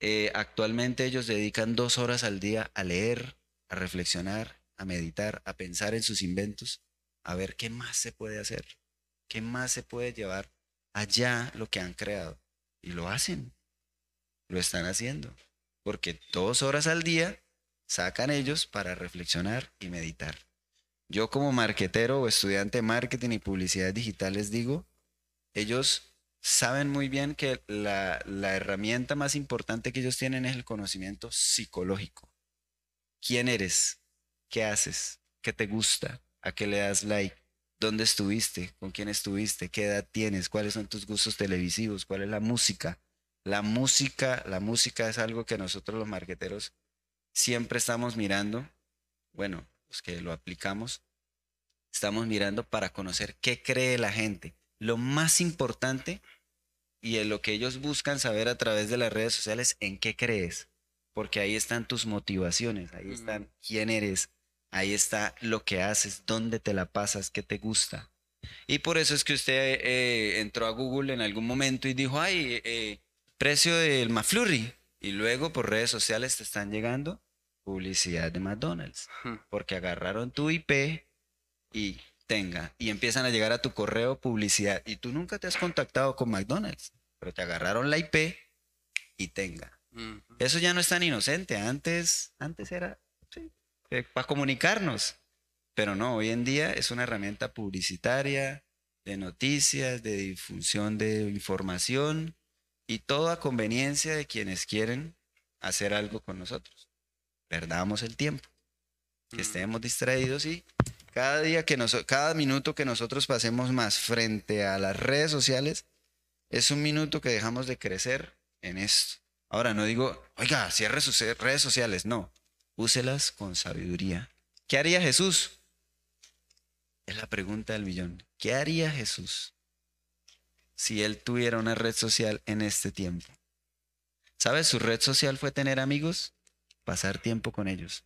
Eh, actualmente ellos dedican dos horas al día a leer, a reflexionar, a meditar, a pensar en sus inventos, a ver qué más se puede hacer, qué más se puede llevar allá lo que han creado. Y lo hacen, lo están haciendo, porque dos horas al día sacan ellos para reflexionar y meditar. Yo como marquetero o estudiante de marketing y publicidad digital les digo, ellos saben muy bien que la, la, herramienta más importante que ellos tienen es el conocimiento psicológico. ¿Quién eres? ¿Qué haces? ¿Qué te gusta? ¿A qué le das like? ¿Dónde estuviste? ¿Con quién estuviste? ¿Qué edad tienes? ¿Cuáles son tus gustos televisivos? ¿Cuál es la música? La música, la música es algo que nosotros los marqueteros siempre estamos mirando. Bueno, los que lo aplicamos, estamos mirando para conocer qué cree la gente. Lo más importante y en lo que ellos buscan saber a través de las redes sociales, en qué crees. Porque ahí están tus motivaciones, ahí están quién eres, Ahí está lo que haces, dónde te la pasas, qué te gusta. Y por eso es que usted eh, entró a Google en algún momento y dijo, ay, eh, precio del McFlurry. Y luego por redes sociales te están llegando publicidad de McDonald's. Porque agarraron tu IP y tenga. Y empiezan a llegar a tu correo publicidad. Y tú nunca te has contactado con McDonald's. Pero te agarraron la IP y tenga. Eso ya no es tan inocente. Antes, antes era eh, para comunicarnos. Pero no, hoy en día es una herramienta publicitaria, de noticias, de difusión de información y toda conveniencia de quienes quieren hacer algo con nosotros. Perdamos el tiempo, que estemos distraídos y cada día que nos, cada minuto que nosotros pasemos más frente a las redes sociales es un minuto que dejamos de crecer en esto. Ahora no digo, oiga, cierre sus redes sociales, no úselas con sabiduría. ¿Qué haría Jesús? Es la pregunta del millón. ¿Qué haría Jesús si él tuviera una red social en este tiempo? ¿Sabes? Su red social fue tener amigos, pasar tiempo con ellos.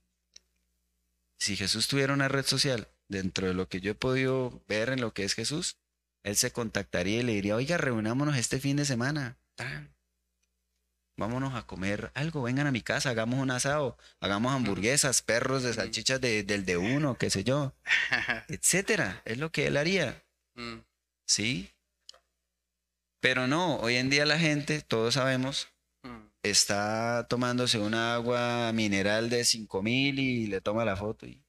Si Jesús tuviera una red social dentro de lo que yo he podido ver en lo que es Jesús, él se contactaría y le diría, oiga, reunámonos este fin de semana vámonos a comer algo, vengan a mi casa, hagamos un asado, hagamos hamburguesas, perros de salchichas del de uno, qué sé yo, etcétera. Es lo que él haría. Mm. ¿Sí? Pero no, hoy en día la gente, todos sabemos, mm. está tomándose una agua mineral de 5000 y le toma la foto y...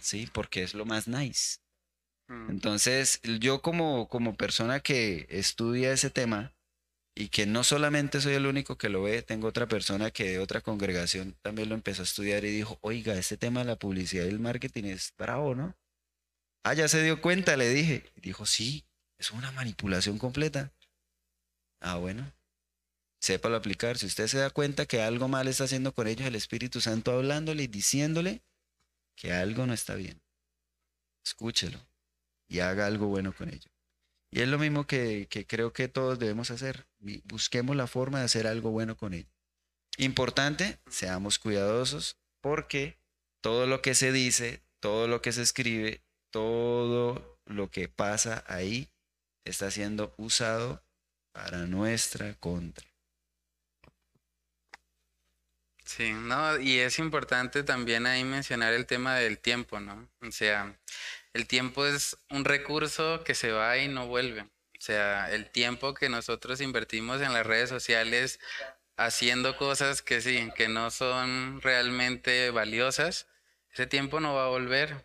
Sí, porque es lo más nice. Mm. Entonces, yo como, como persona que estudia ese tema, y que no solamente soy el único que lo ve, tengo otra persona que de otra congregación también lo empezó a estudiar y dijo, oiga, este tema de la publicidad y el marketing es bravo, ¿no? Ah, ya se dio cuenta, le dije. Y dijo, sí, es una manipulación completa. Ah, bueno, sépalo aplicar. Si usted se da cuenta que algo mal está haciendo con ellos, el Espíritu Santo hablándole y diciéndole que algo no está bien, escúchelo y haga algo bueno con ellos. Y es lo mismo que, creo que todos debemos hacer. Busquemos la forma de hacer algo bueno con ello. Importante, seamos cuidadosos porque todo lo que se dice, todo lo que se escribe, todo lo que pasa ahí está siendo usado para nuestra contra. Sí, no, y es importante también ahí mencionar el tema del tiempo, ¿no? O sea, el tiempo es un recurso que se va y no vuelve. O sea, el tiempo que nosotros invertimos en las redes sociales haciendo cosas que sí, que no son realmente valiosas, ese tiempo no va a volver.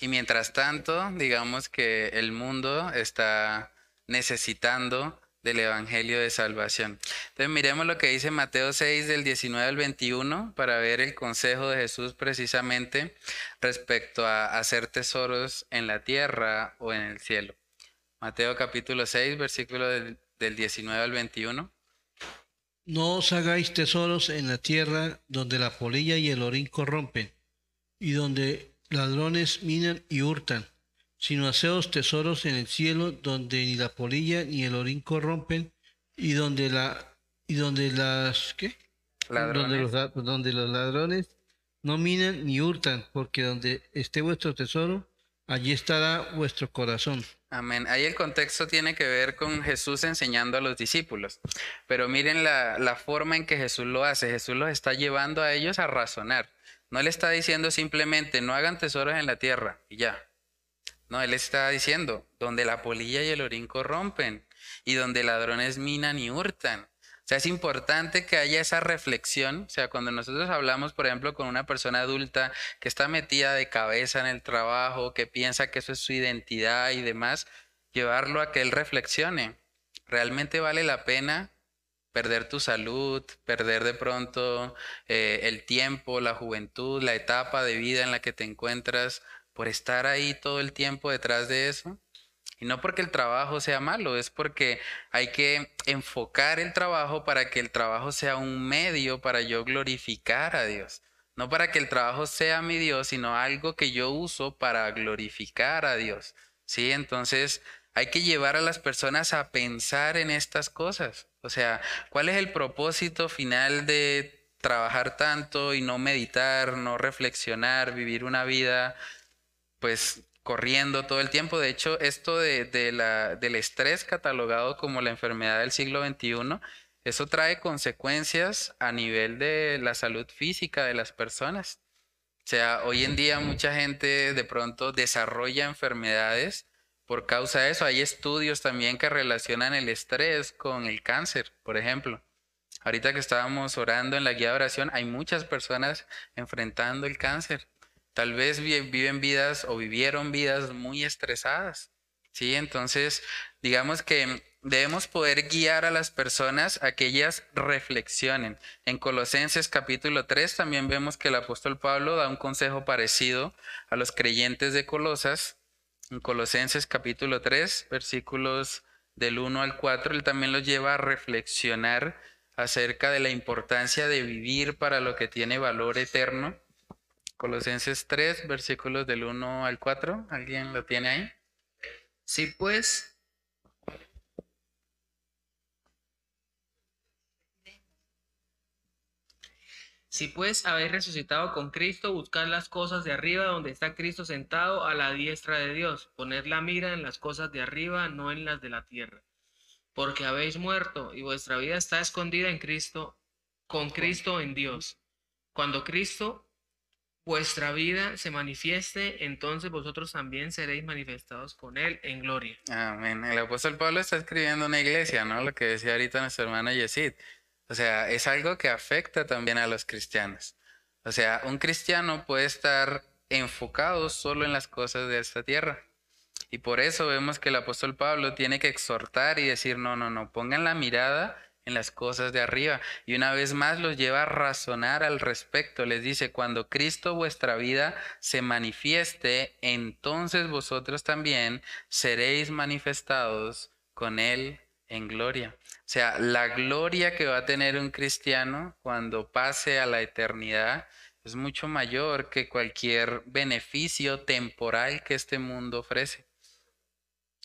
Y mientras tanto, digamos que el mundo está necesitando del Evangelio de Salvación. Entonces miremos lo que dice Mateo 6 del 19 al 21 para ver el consejo de Jesús precisamente respecto a hacer tesoros en la tierra o en el cielo. Mateo capítulo 6, versículo del, 19 al 21. No os hagáis tesoros en la tierra donde la polilla y el orín corrompen y donde ladrones minan y hurtan sino haceos tesoros en el cielo donde ni la polilla ni el orín corrompen y donde la y donde las ¿qué? Donde los, donde los ladrones no minan ni hurtan, porque donde esté vuestro tesoro, allí estará vuestro corazón. Amén. Ahí el contexto tiene que ver con Jesús enseñando a los discípulos. Pero miren la, la, forma en que Jesús lo hace. Jesús los está llevando a ellos a razonar. No le está diciendo simplemente no hagan tesoros en la tierra y ya. No, él está diciendo donde la polilla y el orín corrompen y donde ladrones minan y hurtan sea, es importante que haya esa reflexión. O sea, cuando nosotros hablamos, por ejemplo, con una persona adulta que está metida de cabeza en el trabajo, que piensa que eso es su identidad y demás, llevarlo a que él reflexione. ¿Realmente vale la pena perder tu salud, perder de pronto eh, el tiempo, la juventud, la etapa de vida en la que te encuentras por estar ahí todo el tiempo detrás de eso? Y no porque el trabajo sea malo, es porque hay que enfocar el trabajo para que el trabajo sea un medio para yo glorificar a Dios. No para que el trabajo sea mi Dios, sino algo que yo uso para glorificar a Dios. ¿Sí? Entonces hay que llevar a las personas a pensar en estas cosas. O sea, ¿cuál es el propósito final de trabajar tanto y no meditar, no reflexionar, vivir una vida pues corriendo todo el tiempo. De hecho, esto de, la, del estrés catalogado como la enfermedad del siglo XXI, eso trae consecuencias a nivel de la salud física de las personas. O sea, hoy en día mucha gente de pronto desarrolla enfermedades por causa de eso. Hay estudios también que relacionan el estrés con el cáncer, por ejemplo. Ahorita que estábamos orando en la guía de oración, hay muchas personas enfrentando el cáncer. Tal vez viven vidas o vivieron vidas muy estresadas. ¿sí? Entonces, digamos que debemos poder guiar a las personas a que ellas reflexionen. En Colosenses capítulo 3 también vemos que el apóstol Pablo da un consejo parecido a los creyentes de Colosas. En Colosenses capítulo 3, versículos del 1 al 4, él también los lleva a reflexionar acerca de la importancia de vivir para lo que tiene valor eterno Colosenses 3, versículos del 1 al 4. ¿Alguien lo tiene ahí? Sí, pues. Si pues habéis resucitado con Cristo, buscad las cosas de arriba donde está Cristo sentado a la diestra de Dios. Poned la mira en las cosas de arriba, no en las de la tierra. Porque habéis muerto y vuestra vida está escondida en Cristo, con Cristo en Dios. Cuando Cristo vuestra vida se manifieste, entonces vosotros también seréis manifestados con Él en gloria. Amén. El apóstol Pablo está escribiendo una iglesia, ¿no? Lo que decía ahorita nuestro hermano Yesid. O sea, es algo que afecta también a los cristianos. O sea, un cristiano puede estar enfocado solo en las cosas de esta tierra. Y por eso vemos que el apóstol Pablo tiene que exhortar y decir, no, no, no, pongan la mirada en las cosas de arriba. Y una vez más los lleva a razonar al respecto. Les dice, cuando Cristo vuestra vida se manifieste, entonces vosotros también seréis manifestados con Él en gloria. O sea, la gloria que va a tener un cristiano cuando pase a la eternidad es mucho mayor que cualquier beneficio temporal que este mundo ofrece.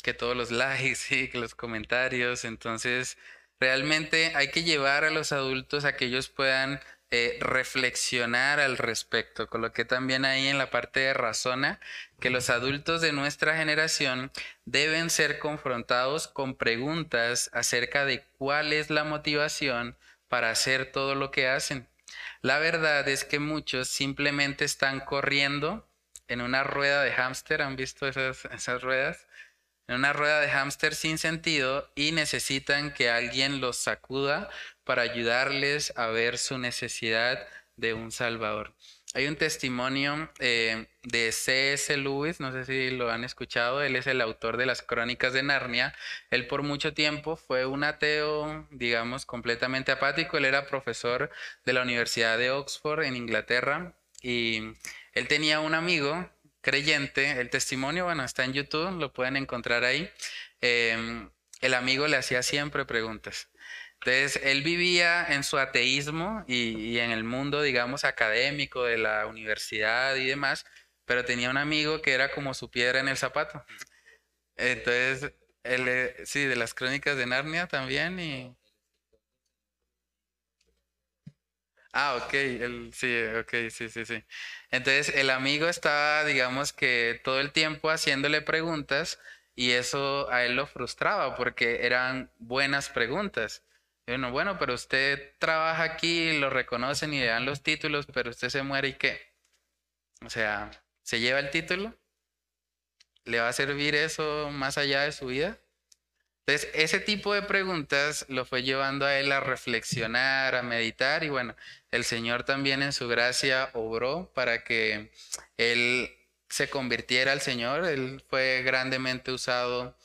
Que todos los likes y que los comentarios. Entonces, Realmente hay que llevar a los adultos a que ellos puedan eh, reflexionar al respecto. Coloqué también ahí en la parte de razona que los adultos de nuestra generación deben ser confrontados con preguntas acerca de cuál es la motivación para hacer todo lo que hacen. La verdad es que muchos simplemente están corriendo en una rueda de hámster, ¿han visto esas, esas ruedas? En una rueda de hámster sin sentido y necesitan que alguien los sacuda para ayudarles a ver su necesidad de un Salvador. Hay un testimonio eh, de C.S. Lewis, no sé si lo han escuchado, él es el autor de las Crónicas de Narnia. Él por mucho tiempo fue un ateo, digamos, completamente apático. Él era profesor de la Universidad de Oxford en Inglaterra y él tenía un amigo creyente, el testimonio, bueno, está en YouTube, lo pueden encontrar ahí. Em, el amigo le hacía siempre preguntas. Entonces, él vivía en su ateísmo y, en el mundo, digamos, académico de la universidad y demás, pero tenía un amigo que era como su piedra en el zapato. Entonces, él, sí, de las crónicas de Narnia también y... Ah, ok, el, sí, ok, sí, sí, sí. Entonces el amigo estaba, digamos que todo el tiempo haciéndole preguntas y eso a él lo frustraba porque eran buenas preguntas. Y uno, bueno, pero usted trabaja aquí, lo reconocen y le dan los títulos, pero usted se muere y qué? O sea, ¿se lleva el título? ¿Le va a servir eso más allá de su vida? Entonces, ese tipo de preguntas lo fue llevando a él a reflexionar, a meditar y bueno, el Señor también en su gracia obró para que él se convirtiera al Señor. Él fue grandemente usado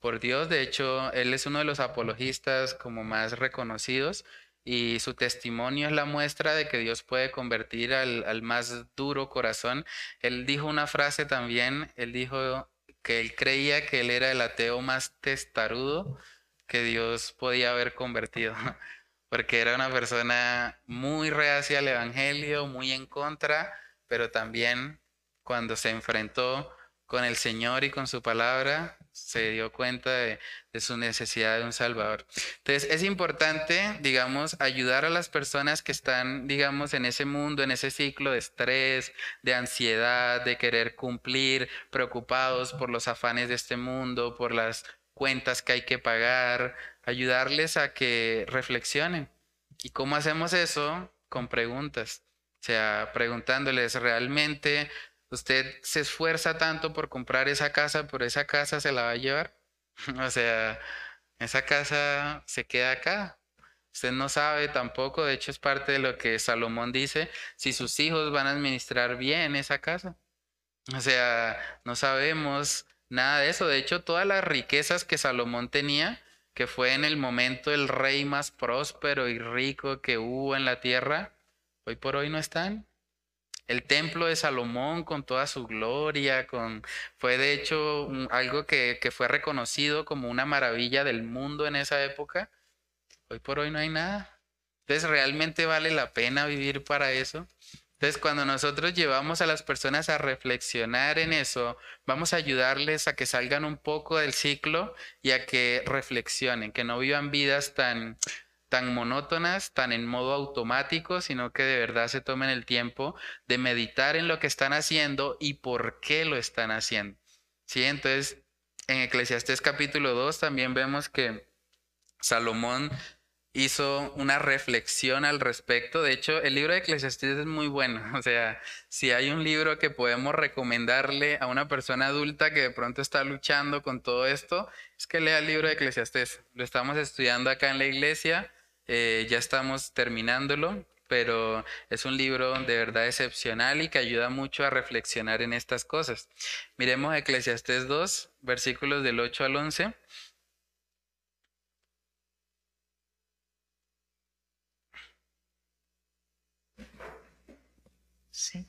por Dios. De hecho, él es uno de los apologistas como más reconocidos y su testimonio es la muestra de que Dios puede convertir al, al más duro corazón. Él dijo una frase también, él dijo que él creía que él era el ateo más testarudo que Dios podía haber convertido, porque era una persona muy reacia al Evangelio, muy en contra, pero también cuando se enfrentó con el Señor y con su palabra, se dio cuenta de, su necesidad de un Salvador. Entonces, es importante, digamos, ayudar a las personas que están, digamos, en ese mundo, en ese ciclo de estrés, de ansiedad, de querer cumplir, preocupados por los afanes de este mundo, por las cuentas que hay que pagar, ayudarles a que reflexionen. ¿Y cómo hacemos eso? Con preguntas. O sea, preguntándoles realmente usted se esfuerza tanto por comprar esa casa, pero esa casa se la va a llevar. o sea, esa casa se queda acá. Usted no sabe tampoco, de hecho es parte de lo que Salomón dice, si sus hijos van a administrar bien esa casa. O sea, no sabemos nada de eso. De hecho, todas las riquezas que Salomón tenía, que fue en el momento el rey más próspero y rico que hubo en la tierra, hoy por hoy no están. El templo de Salomón con toda su gloria, con, fue de hecho algo que, que fue reconocido como una maravilla del mundo en esa época. Hoy por hoy no hay nada. Entonces, ¿realmente vale la pena vivir para eso? Entonces, cuando nosotros llevamos a las personas a reflexionar en eso, vamos a ayudarles a que salgan un poco del ciclo y a que reflexionen, que no vivan vidas tan tan monótonas, tan en modo automático, sino que de verdad se tomen el tiempo de meditar en lo que están haciendo y por qué lo están haciendo. ¿Sí? Entonces, en Eclesiastés capítulo 2 también vemos que Salomón hizo una reflexión al respecto. De hecho, el libro de Eclesiastés es muy bueno. O sea, si hay un libro que podemos recomendarle a una persona adulta que de pronto está luchando con todo esto, es que lea el libro de Eclesiastés. Lo estamos estudiando acá en la iglesia eh, ya estamos terminándolo, pero es un libro de verdad excepcional y que ayuda mucho a reflexionar en estas cosas. Miremos Eclesiastés 2, versículos del 8 al 11. Sí.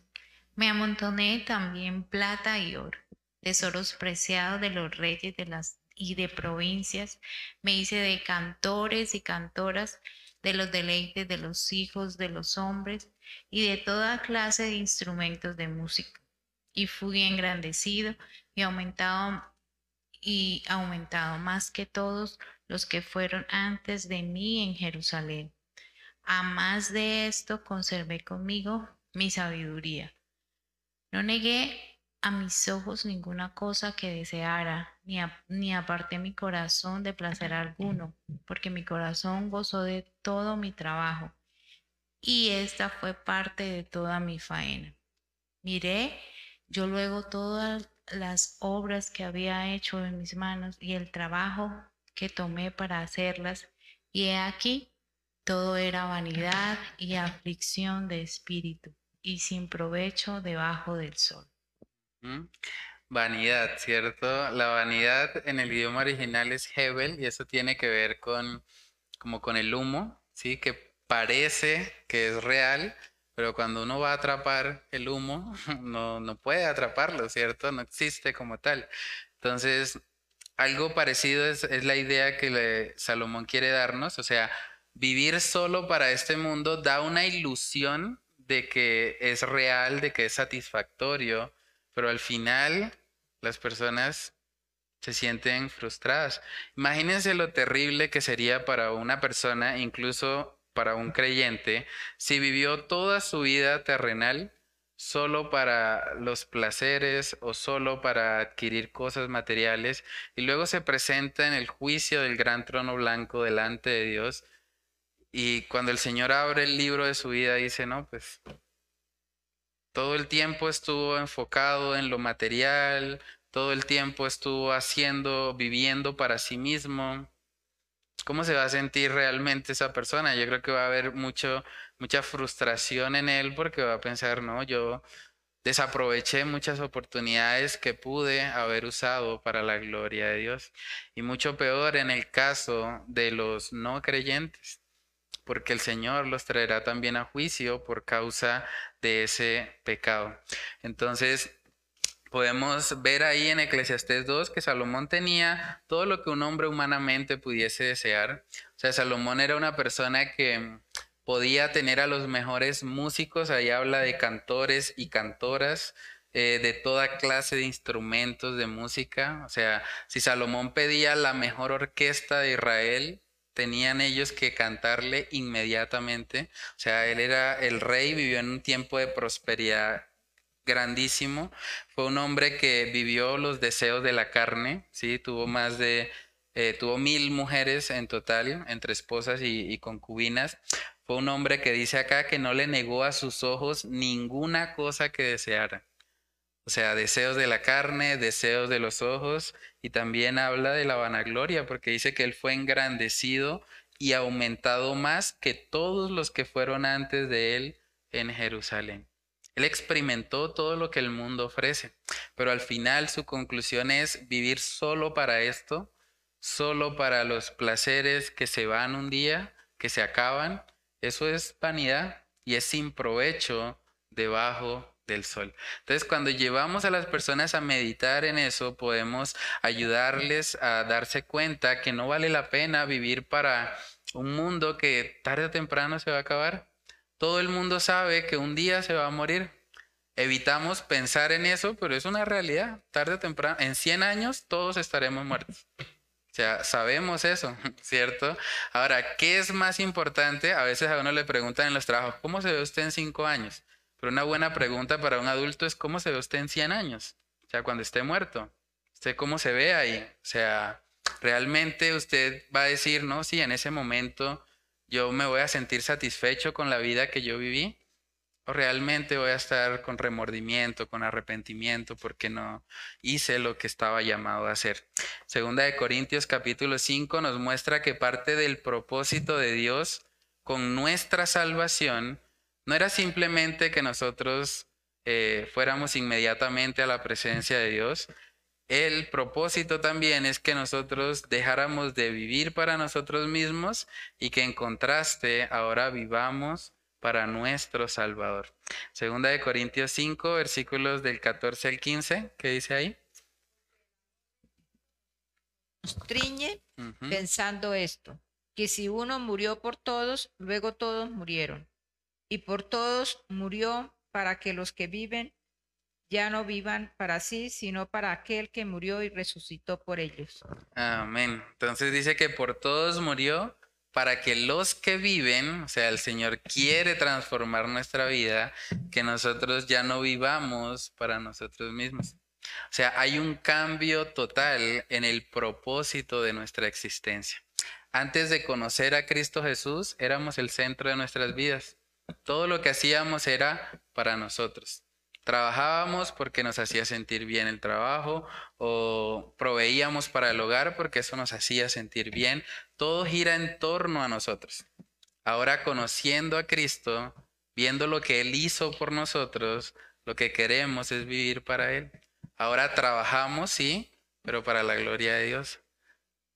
Me amontoné también plata y oro, tesoros preciados de los reyes de las y de provincias, me hice de cantores y cantoras, de los deleites de los hijos de los hombres y de toda clase de instrumentos de música. Y fui engrandecido y aumentado y aumentado más que todos los que fueron antes de mí en Jerusalén. A más de esto conservé conmigo mi sabiduría. No negué a mis ojos ninguna cosa que deseara, ni, ni aparté mi corazón de placer alguno, porque mi corazón gozó de todo mi trabajo, y esta fue parte de toda mi faena. Miré yo luego todas las obras que había hecho en mis manos y el trabajo que tomé para hacerlas, y he aquí, todo era vanidad y aflicción de espíritu, y sin provecho debajo del sol. Vanidad, ¿cierto? La vanidad en el idioma original es Hebel y eso tiene que ver con como con el humo, ¿sí? Que parece que es real, pero cuando uno va a atrapar el humo, no, no puede atraparlo, ¿cierto? No existe como tal. Entonces, algo parecido es, es la idea que Salomón quiere darnos, o sea, vivir solo para este mundo da una ilusión de que es real, de que es satisfactorio, pero al final las personas se sienten frustradas. Imagínense lo terrible que sería para una persona, incluso para un creyente si vivió toda su vida terrenal solo para los placeres o solo para adquirir cosas materiales y luego se presenta en el juicio del gran trono blanco delante de Dios y cuando el Señor abre el libro de su vida dice, no, pues todo el tiempo estuvo enfocado en lo material, todo el tiempo estuvo haciendo, viviendo para sí mismo. ¿Cómo se va a sentir realmente esa persona? Yo creo que va a haber mucho mucha frustración en él porque va a pensar, no, yo desaproveché muchas oportunidades que pude haber usado para la gloria de Dios. Y mucho peor en el caso de los no creyentes, porque el Señor los traerá también a juicio por causa de ese pecado. Entonces, podemos ver ahí en Eclesiastés 2 que Salomón tenía todo lo que un hombre humanamente pudiese desear. O sea, Salomón era una persona que podía tener a los mejores músicos, ahí habla de cantores y cantoras, eh, de toda clase de instrumentos de música. O sea, si Salomón pedía la mejor orquesta de Israel, tenían ellos que cantarle inmediatamente. O sea, él era el rey, vivió en un tiempo de prosperidad grandísimo. Fue un hombre que vivió los deseos de la carne, ¿sí? Tuvo más de... Eh, tuvo mil mujeres en total, entre esposas y concubinas. Fue un hombre que dice acá que no le negó a sus ojos ninguna cosa que deseara. O sea, deseos de la carne, deseos de los ojos, y también habla de la vanagloria, porque dice que él fue engrandecido y aumentado más que todos los que fueron antes de él en Jerusalén. Él experimentó todo lo que el mundo ofrece, pero al final su conclusión es vivir solo para esto, solo para los placeres que se van un día, que se acaban, eso es vanidad y es sin provecho debajo del sol. Entonces, cuando llevamos a las personas a meditar en eso, podemos ayudarles a darse cuenta que no vale la pena vivir para un mundo que tarde o temprano se va a acabar. Todo el mundo sabe que un día se va a morir. Evitamos pensar en eso, pero es una realidad. Tarde o temprano, en 100 años todos estaremos muertos. O sea, sabemos eso, ¿cierto? Ahora, ¿qué es más importante? A veces a uno le preguntan en los trabajos, ¿cómo se ve usted en cinco años? Pero una buena pregunta para un adulto es, ¿cómo se ve usted en 100 años? O sea, cuando esté muerto. ¿Usted cómo se ve ahí? O sea, realmente usted va a decir, no, sí, en ese momento yo me voy a sentir satisfecho con la vida que yo viví o realmente voy a estar con remordimiento, con arrepentimiento, porque no hice lo que estaba llamado a hacer. Segunda de Corintios capítulo 5 nos muestra que parte del propósito de Dios con nuestra salvación no era simplemente que nosotros eh, fuéramos inmediatamente a la presencia de Dios. El propósito también es que nosotros dejáramos de vivir para nosotros mismos y que en contraste ahora vivamos para nuestro Salvador. Segunda de Corintios 5, versículos del 14 al 15, ¿qué dice ahí? Triñe pensando esto, que si uno murió por todos, luego todos murieron. Y por todos murió para que los que viven ya no vivan para sí, sino para aquel que murió y resucitó por ellos. Amén. Entonces dice que por todos murió para que los que viven, o sea, el Señor quiere transformar nuestra vida, que nosotros ya no vivamos para nosotros mismos. O sea, hay un cambio total en el propósito de nuestra existencia. Antes de conocer a Cristo Jesús, éramos el centro de nuestras vidas. Todo lo que hacíamos era para nosotros. Trabajábamos porque nos hacía sentir bien el trabajo o proveíamos para el hogar porque eso nos hacía sentir bien. Todo gira en torno a nosotros. Ahora conociendo a Cristo, viendo lo que Él hizo por nosotros, lo que queremos es vivir para Él. Ahora trabajamos, sí, pero para la gloria de Dios.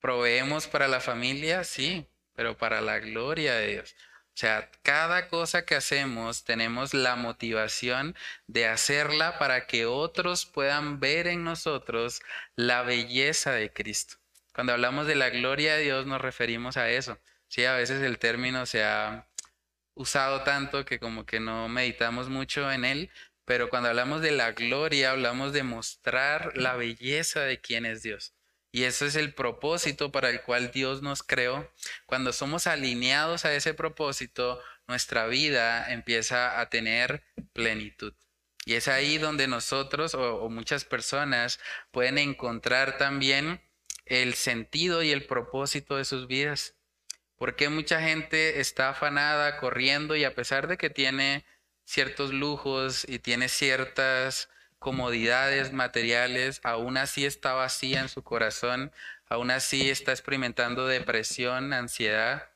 Proveemos para la familia, sí, pero para la gloria de Dios. O sea, cada cosa que hacemos tenemos la motivación de hacerla para que otros puedan ver en nosotros la belleza de Cristo. Cuando hablamos de la gloria de Dios nos referimos a eso. Sí, a veces el término se ha usado tanto que como que no meditamos mucho en él, pero cuando hablamos de la gloria hablamos de mostrar la belleza de quién es Dios. Y eso es el propósito para el cual Dios nos creó. Cuando somos alineados a ese propósito, nuestra vida empieza a tener plenitud. Y es ahí donde nosotros o, muchas personas pueden encontrar también el sentido y el propósito de sus vidas. Porque mucha gente está afanada, corriendo y a pesar de que tiene ciertos lujos y tiene ciertas comodidades materiales, aún así está vacía en su corazón, aún así está experimentando depresión, ansiedad.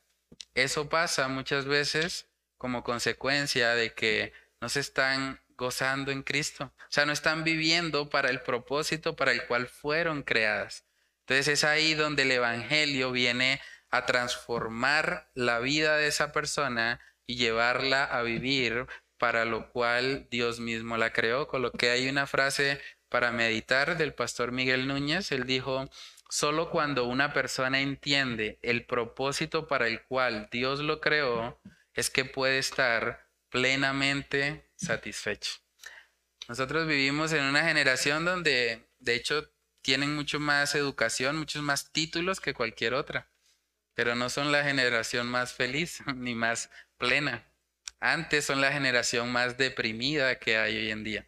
Eso pasa muchas veces como consecuencia de que no se están gozando en Cristo. O sea, no están viviendo para el propósito para el cual fueron creadas. Entonces es ahí donde el Evangelio viene a transformar la vida de esa persona y llevarla a vivir para lo cual Dios mismo la creó. Con lo que hay una frase para meditar del pastor Miguel Núñez. Él dijo, solo cuando una persona entiende el propósito para el cual Dios lo creó, es que puede estar plenamente satisfecho. Nosotros vivimos en una generación donde, de hecho, tienen mucho más educación, muchos más títulos que cualquier otra, pero no son la generación más feliz ni más plena. Antes son la generación más deprimida que hay hoy en día.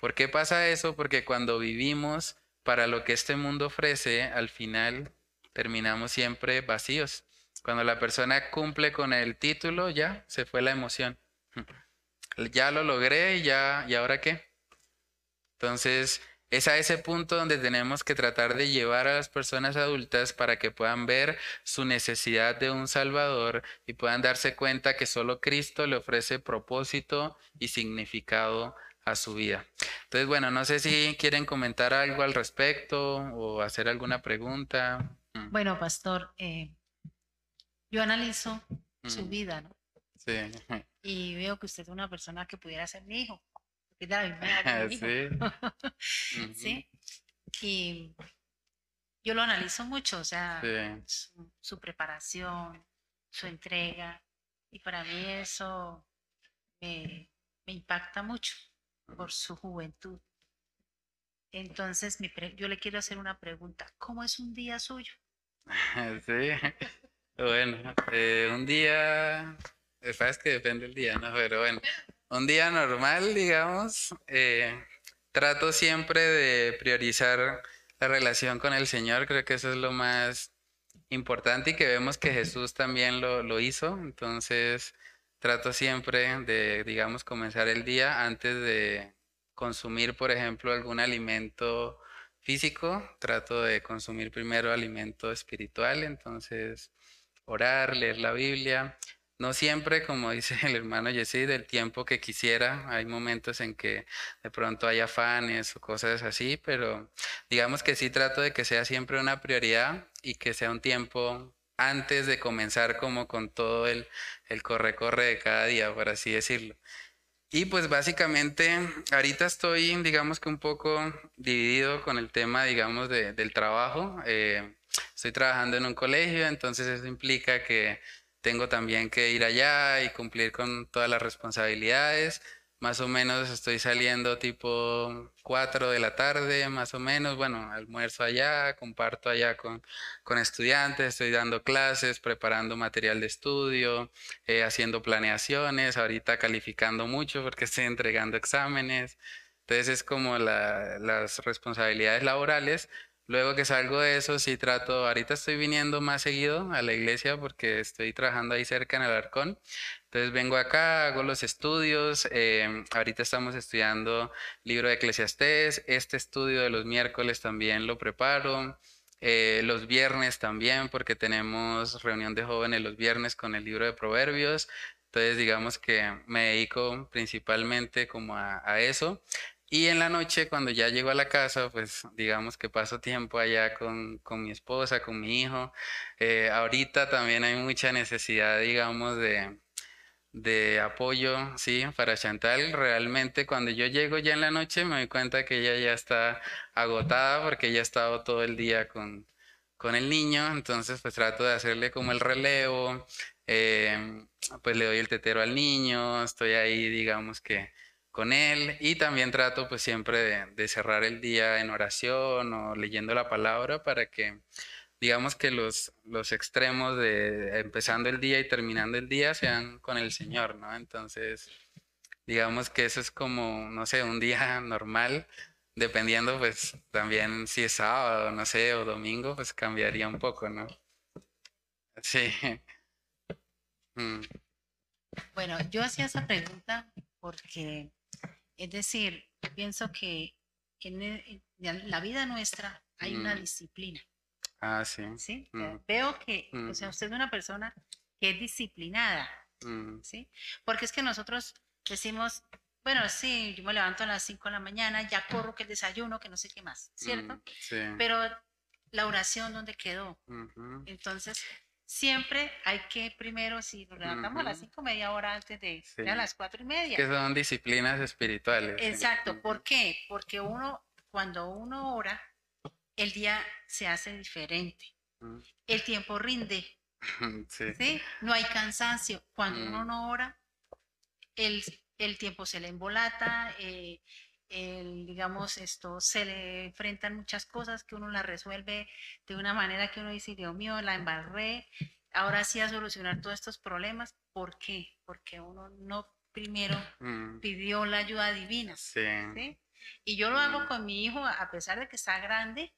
¿Por qué pasa eso? Porque cuando vivimos para lo que este mundo ofrece, al final terminamos siempre vacíos. Cuando la persona cumple con el título, ya se fue la emoción. Ya lo logré, ya, ¿y ahora qué? Entonces, es a ese punto donde tenemos que tratar de llevar a las personas adultas para que puedan ver su necesidad de un Salvador y puedan darse cuenta que solo Cristo le ofrece propósito y significado a su vida. Entonces, bueno, no sé si quieren comentar algo al respecto o hacer alguna pregunta. Mm. Bueno, pastor, eh, yo analizo su mm. vida, ¿no? Sí. Y veo que usted es una persona que pudiera ser mi hijo. sí. Y yo lo analizo mucho, o sea, su, preparación, su entrega, y para mí eso me, impacta mucho por su juventud. Entonces, yo le quiero hacer una pregunta. ¿Cómo es un día suyo? Sí, bueno, eh, un día, es que depende del día, ¿no? Pero bueno, un día normal, digamos, eh, trato siempre de priorizar la relación con el Señor. Creo que eso es lo más importante y que vemos que Jesús también lo, lo hizo. Entonces, trato siempre de, digamos, comenzar el día antes de consumir, por ejemplo, algún alimento físico. Trato de consumir primero alimento espiritual. Entonces, orar, leer la Biblia. No siempre, como dice el hermano Jesse, del tiempo que quisiera. Hay momentos en que de pronto hay afanes o cosas así, pero digamos que sí trato de que sea siempre una prioridad y que sea un tiempo antes de comenzar como con todo el, el corre-corre de cada día, por así decirlo. Y pues básicamente ahorita estoy, digamos que un poco dividido con el tema, digamos, del trabajo. Eh, estoy trabajando en un colegio, entonces eso implica que tengo también que ir allá y cumplir con todas las responsabilidades. Más o menos estoy saliendo tipo 4 de la tarde, más o menos. Bueno, almuerzo allá, comparto allá con, con estudiantes, estoy dando clases, preparando material de estudio, eh, haciendo planeaciones, ahorita calificando mucho porque estoy entregando exámenes. Entonces es como las responsabilidades laborales, Luego que salgo de eso, sí trato, ahorita estoy viniendo más seguido a la iglesia porque estoy trabajando ahí cerca en el Arcón. Entonces vengo acá, hago los estudios. Em, ahorita estamos estudiando libro de Eclesiastés. Este estudio de los miércoles también lo preparo. Eh, los viernes también, porque tenemos reunión de jóvenes los viernes con el libro de Proverbios. Entonces, digamos que me dedico principalmente como a eso. Y en la noche, cuando ya llego a la casa, pues digamos que paso tiempo allá con, mi esposa, con mi hijo. Eh, ahorita también hay mucha necesidad, digamos, de, de apoyo, sí, para Chantal. Realmente cuando yo llego ya en la noche me doy cuenta que ella ya está agotada porque ella ha estado todo el día con, con el niño. Entonces pues trato de hacerle como el relevo. Eh, pues le doy el tetero al niño. Estoy ahí, digamos que con Él y también trato pues siempre de, cerrar el día en oración o leyendo la palabra para que digamos que los, los extremos de empezando el día y terminando el día sean con el Señor, ¿no? Entonces, digamos que eso es como, no sé, un día normal, dependiendo pues también si es sábado, no sé, o domingo, pues cambiaría un poco, ¿no? Sí. Mm. Bueno, yo hacía esa pregunta porque es decir, pienso que en, la vida nuestra hay una mm. disciplina. Ah, sí. ¿Sí? Mm. Veo que, o sea, mm. usted es una persona que es disciplinada. ¿Sí? Porque es que nosotros decimos, bueno, sí, yo me levanto a las 5 de la mañana, ya corro que el desayuno, que no sé qué más, ¿cierto? Sí. Pero la oración, ¿dónde quedó? Entonces, siempre hay que primero, si nos levantamos a las cinco, media hora antes de a las cuatro y media. Que son disciplinas espirituales. Exacto. ¿Por qué? Porque uno, cuando uno ora, el día se hace diferente. El tiempo rinde. sí. No hay cansancio. Cuando uno no ora, el, el tiempo se le embolata, eh, digamos, esto se le enfrentan muchas cosas que uno las resuelve de una manera que uno dice, Dios mío, la embarré, ahora sí a solucionar todos estos problemas. ¿Por qué? Porque uno no primero mm. pidió la ayuda divina. Sí. Y yo lo hago mm. con mi hijo, a pesar de que está grande,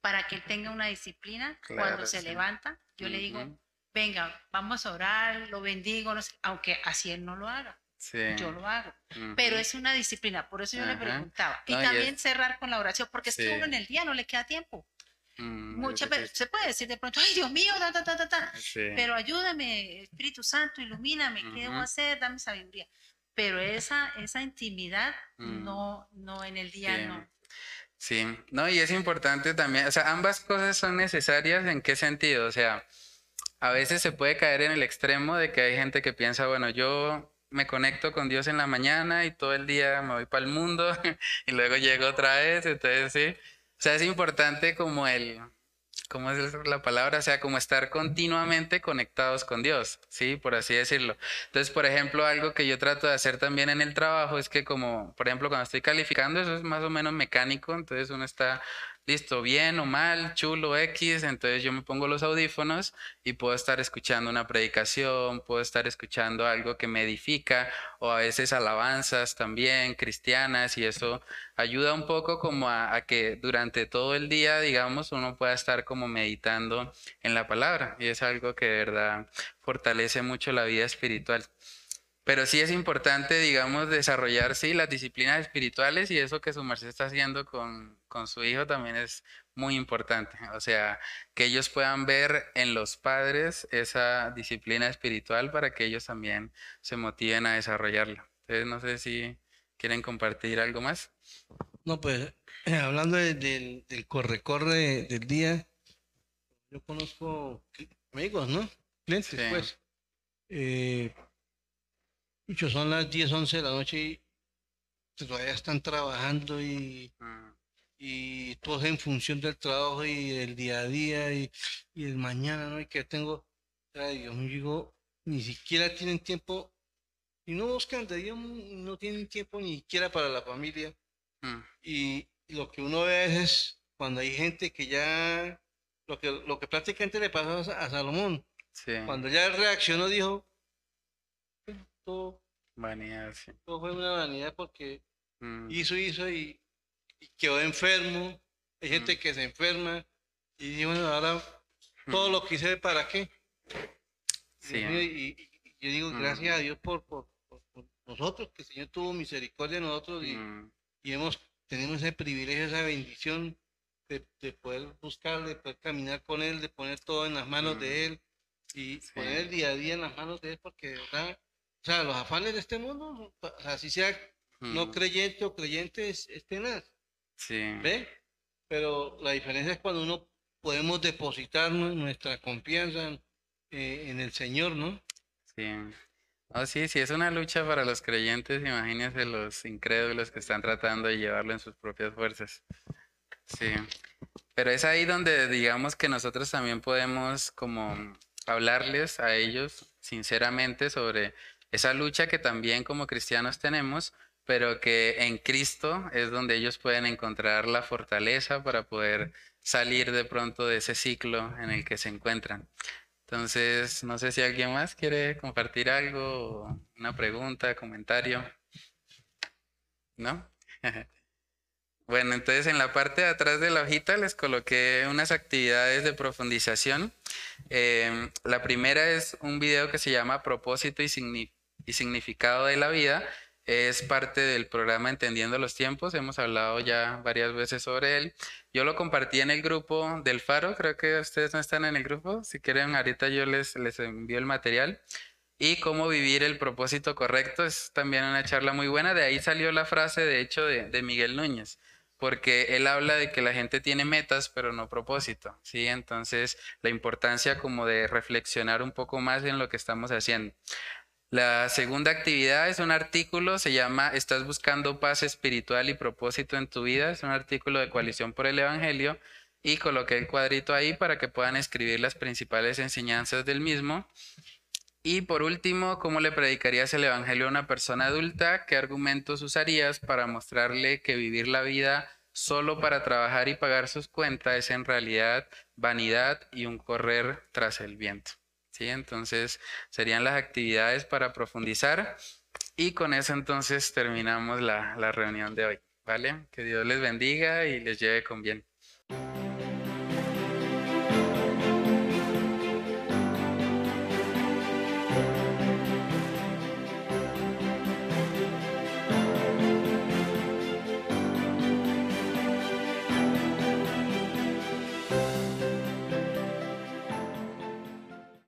para que él tenga una disciplina. Cuando se levanta, yo le digo, venga, vamos a orar, lo bendigo, aunque así él no lo haga. Yo lo hago. Pero es una disciplina, por eso yo le preguntaba. Y también cerrar con la oración, porque es que uno en el día no le queda tiempo. Mm, Muchas veces se puede decir de pronto, ay Dios mío, ta, ta, ta, ta, pero ayúdame, Espíritu Santo, ilumíname, ¿qué debo hacer? Dame sabiduría. Pero esa, esa intimidad mm. no, no en el día no. Sí, no, y es importante también, o sea, ambas cosas son necesarias en qué sentido, o sea, a veces se puede caer en el extremo de que hay gente que piensa, bueno, yo me conecto con Dios en la mañana y todo el día me voy para el mundo y luego llego otra vez, entonces sí. O sea, es importante como el, ¿cómo es la palabra? O sea, como estar continuamente conectados con Dios, ¿sí? Por así decirlo. Entonces, por ejemplo, algo que yo trato de hacer también en el trabajo es que como, por ejemplo, cuando estoy calificando, eso es más o menos mecánico, entonces uno está listo, bien o mal, chulo, X, entonces yo me pongo los audífonos y puedo estar escuchando una predicación, puedo estar escuchando algo que me edifica o a veces alabanzas también cristianas y eso ayuda un poco como a, que durante todo el día, digamos, uno pueda estar como meditando en la palabra y es algo que de verdad fortalece mucho la vida espiritual. Pero sí es importante, digamos, desarrollar, sí, las disciplinas espirituales y eso que su merced está haciendo con, con su hijo también es muy importante. O sea, que ellos puedan ver en los padres esa disciplina espiritual para que ellos también se motiven a desarrollarla. Entonces, no sé si quieren compartir algo más. No, pues, hablando del corre-corre del día, yo conozco amigos, ¿no? Clientes, pues. Eh, Muchos son las 10, 11 de la noche y todavía están trabajando y, mm. Y todo en función del trabajo y del día a día y, y el mañana, ¿no? Y que tengo, Dios mío, digo, ni siquiera tienen tiempo y no buscan de Dios, no tienen tiempo ni siquiera para la familia. Mm. Y, lo que uno ve es cuando hay gente que ya, lo que, lo que prácticamente le pasó a, Salomón, cuando ya reaccionó, dijo, todo, vanidad, todo fue una vanidad porque mm. hizo, hizo y, quedó enfermo. Hay gente mm. que se enferma y bueno, ahora todo lo que hice, ¿para qué? Sí, y, yo digo, gracias a Dios por, por, nosotros, que el Señor tuvo misericordia de nosotros y, mm. y hemos, tenemos ese privilegio, esa bendición de, poder buscarle, de poder caminar con Él, de poner todo en las manos de Él y poner el día a día en las manos de Él, porque de verdad o sea, los afanes de este mundo, así sea no creyente o creyente, es, tenaz. Sí. ¿Ve? Pero la diferencia es cuando uno podemos depositar nuestra confianza eh, en, el Señor, ¿no? Sí. Oh, sí, sí, es una lucha para los creyentes, imagínense los incrédulos que están tratando de llevarlo en sus propias fuerzas. Sí. Pero es ahí donde digamos que nosotros también podemos como hablarles a ellos sinceramente sobre esa lucha que también como cristianos tenemos, pero que en Cristo es donde ellos pueden encontrar la fortaleza para poder salir de pronto de ese ciclo en el que se encuentran. Entonces, no sé si alguien más quiere compartir algo, una pregunta, comentario. ¿No? bueno, entonces en la parte de atrás de la hojita les coloqué unas actividades de profundización. Em, la primera es un video que se llama Propósito y Significado de la Vida es parte del programa Entendiendo los Tiempos, hemos hablado ya varias veces sobre él. Yo lo compartí en el grupo del Faro, creo que ustedes no están en el grupo, si quieren ahorita yo les, les envío el material. Y cómo vivir el propósito correcto es también una charla muy buena, de ahí salió la frase de hecho de, de Miguel Núñez porque él habla de que la gente tiene metas pero no propósito, ¿sí? Entonces, la importancia como de reflexionar un poco más en lo que estamos haciendo. La segunda actividad es un artículo, se llama Estás buscando paz espiritual y propósito en tu vida. Es un artículo de coalición por el Evangelio y coloqué el cuadrito ahí para que puedan escribir las principales enseñanzas del mismo. Y por último, ¿cómo le predicarías el Evangelio a una persona adulta? ¿Qué argumentos usarías para mostrarle que vivir la vida solo para trabajar y pagar sus cuentas es en realidad vanidad y un correr tras el viento? ¿Sí? Entonces serían las actividades para profundizar y con eso entonces terminamos la, la reunión de hoy, ¿vale? Que Dios les bendiga y les lleve con bien.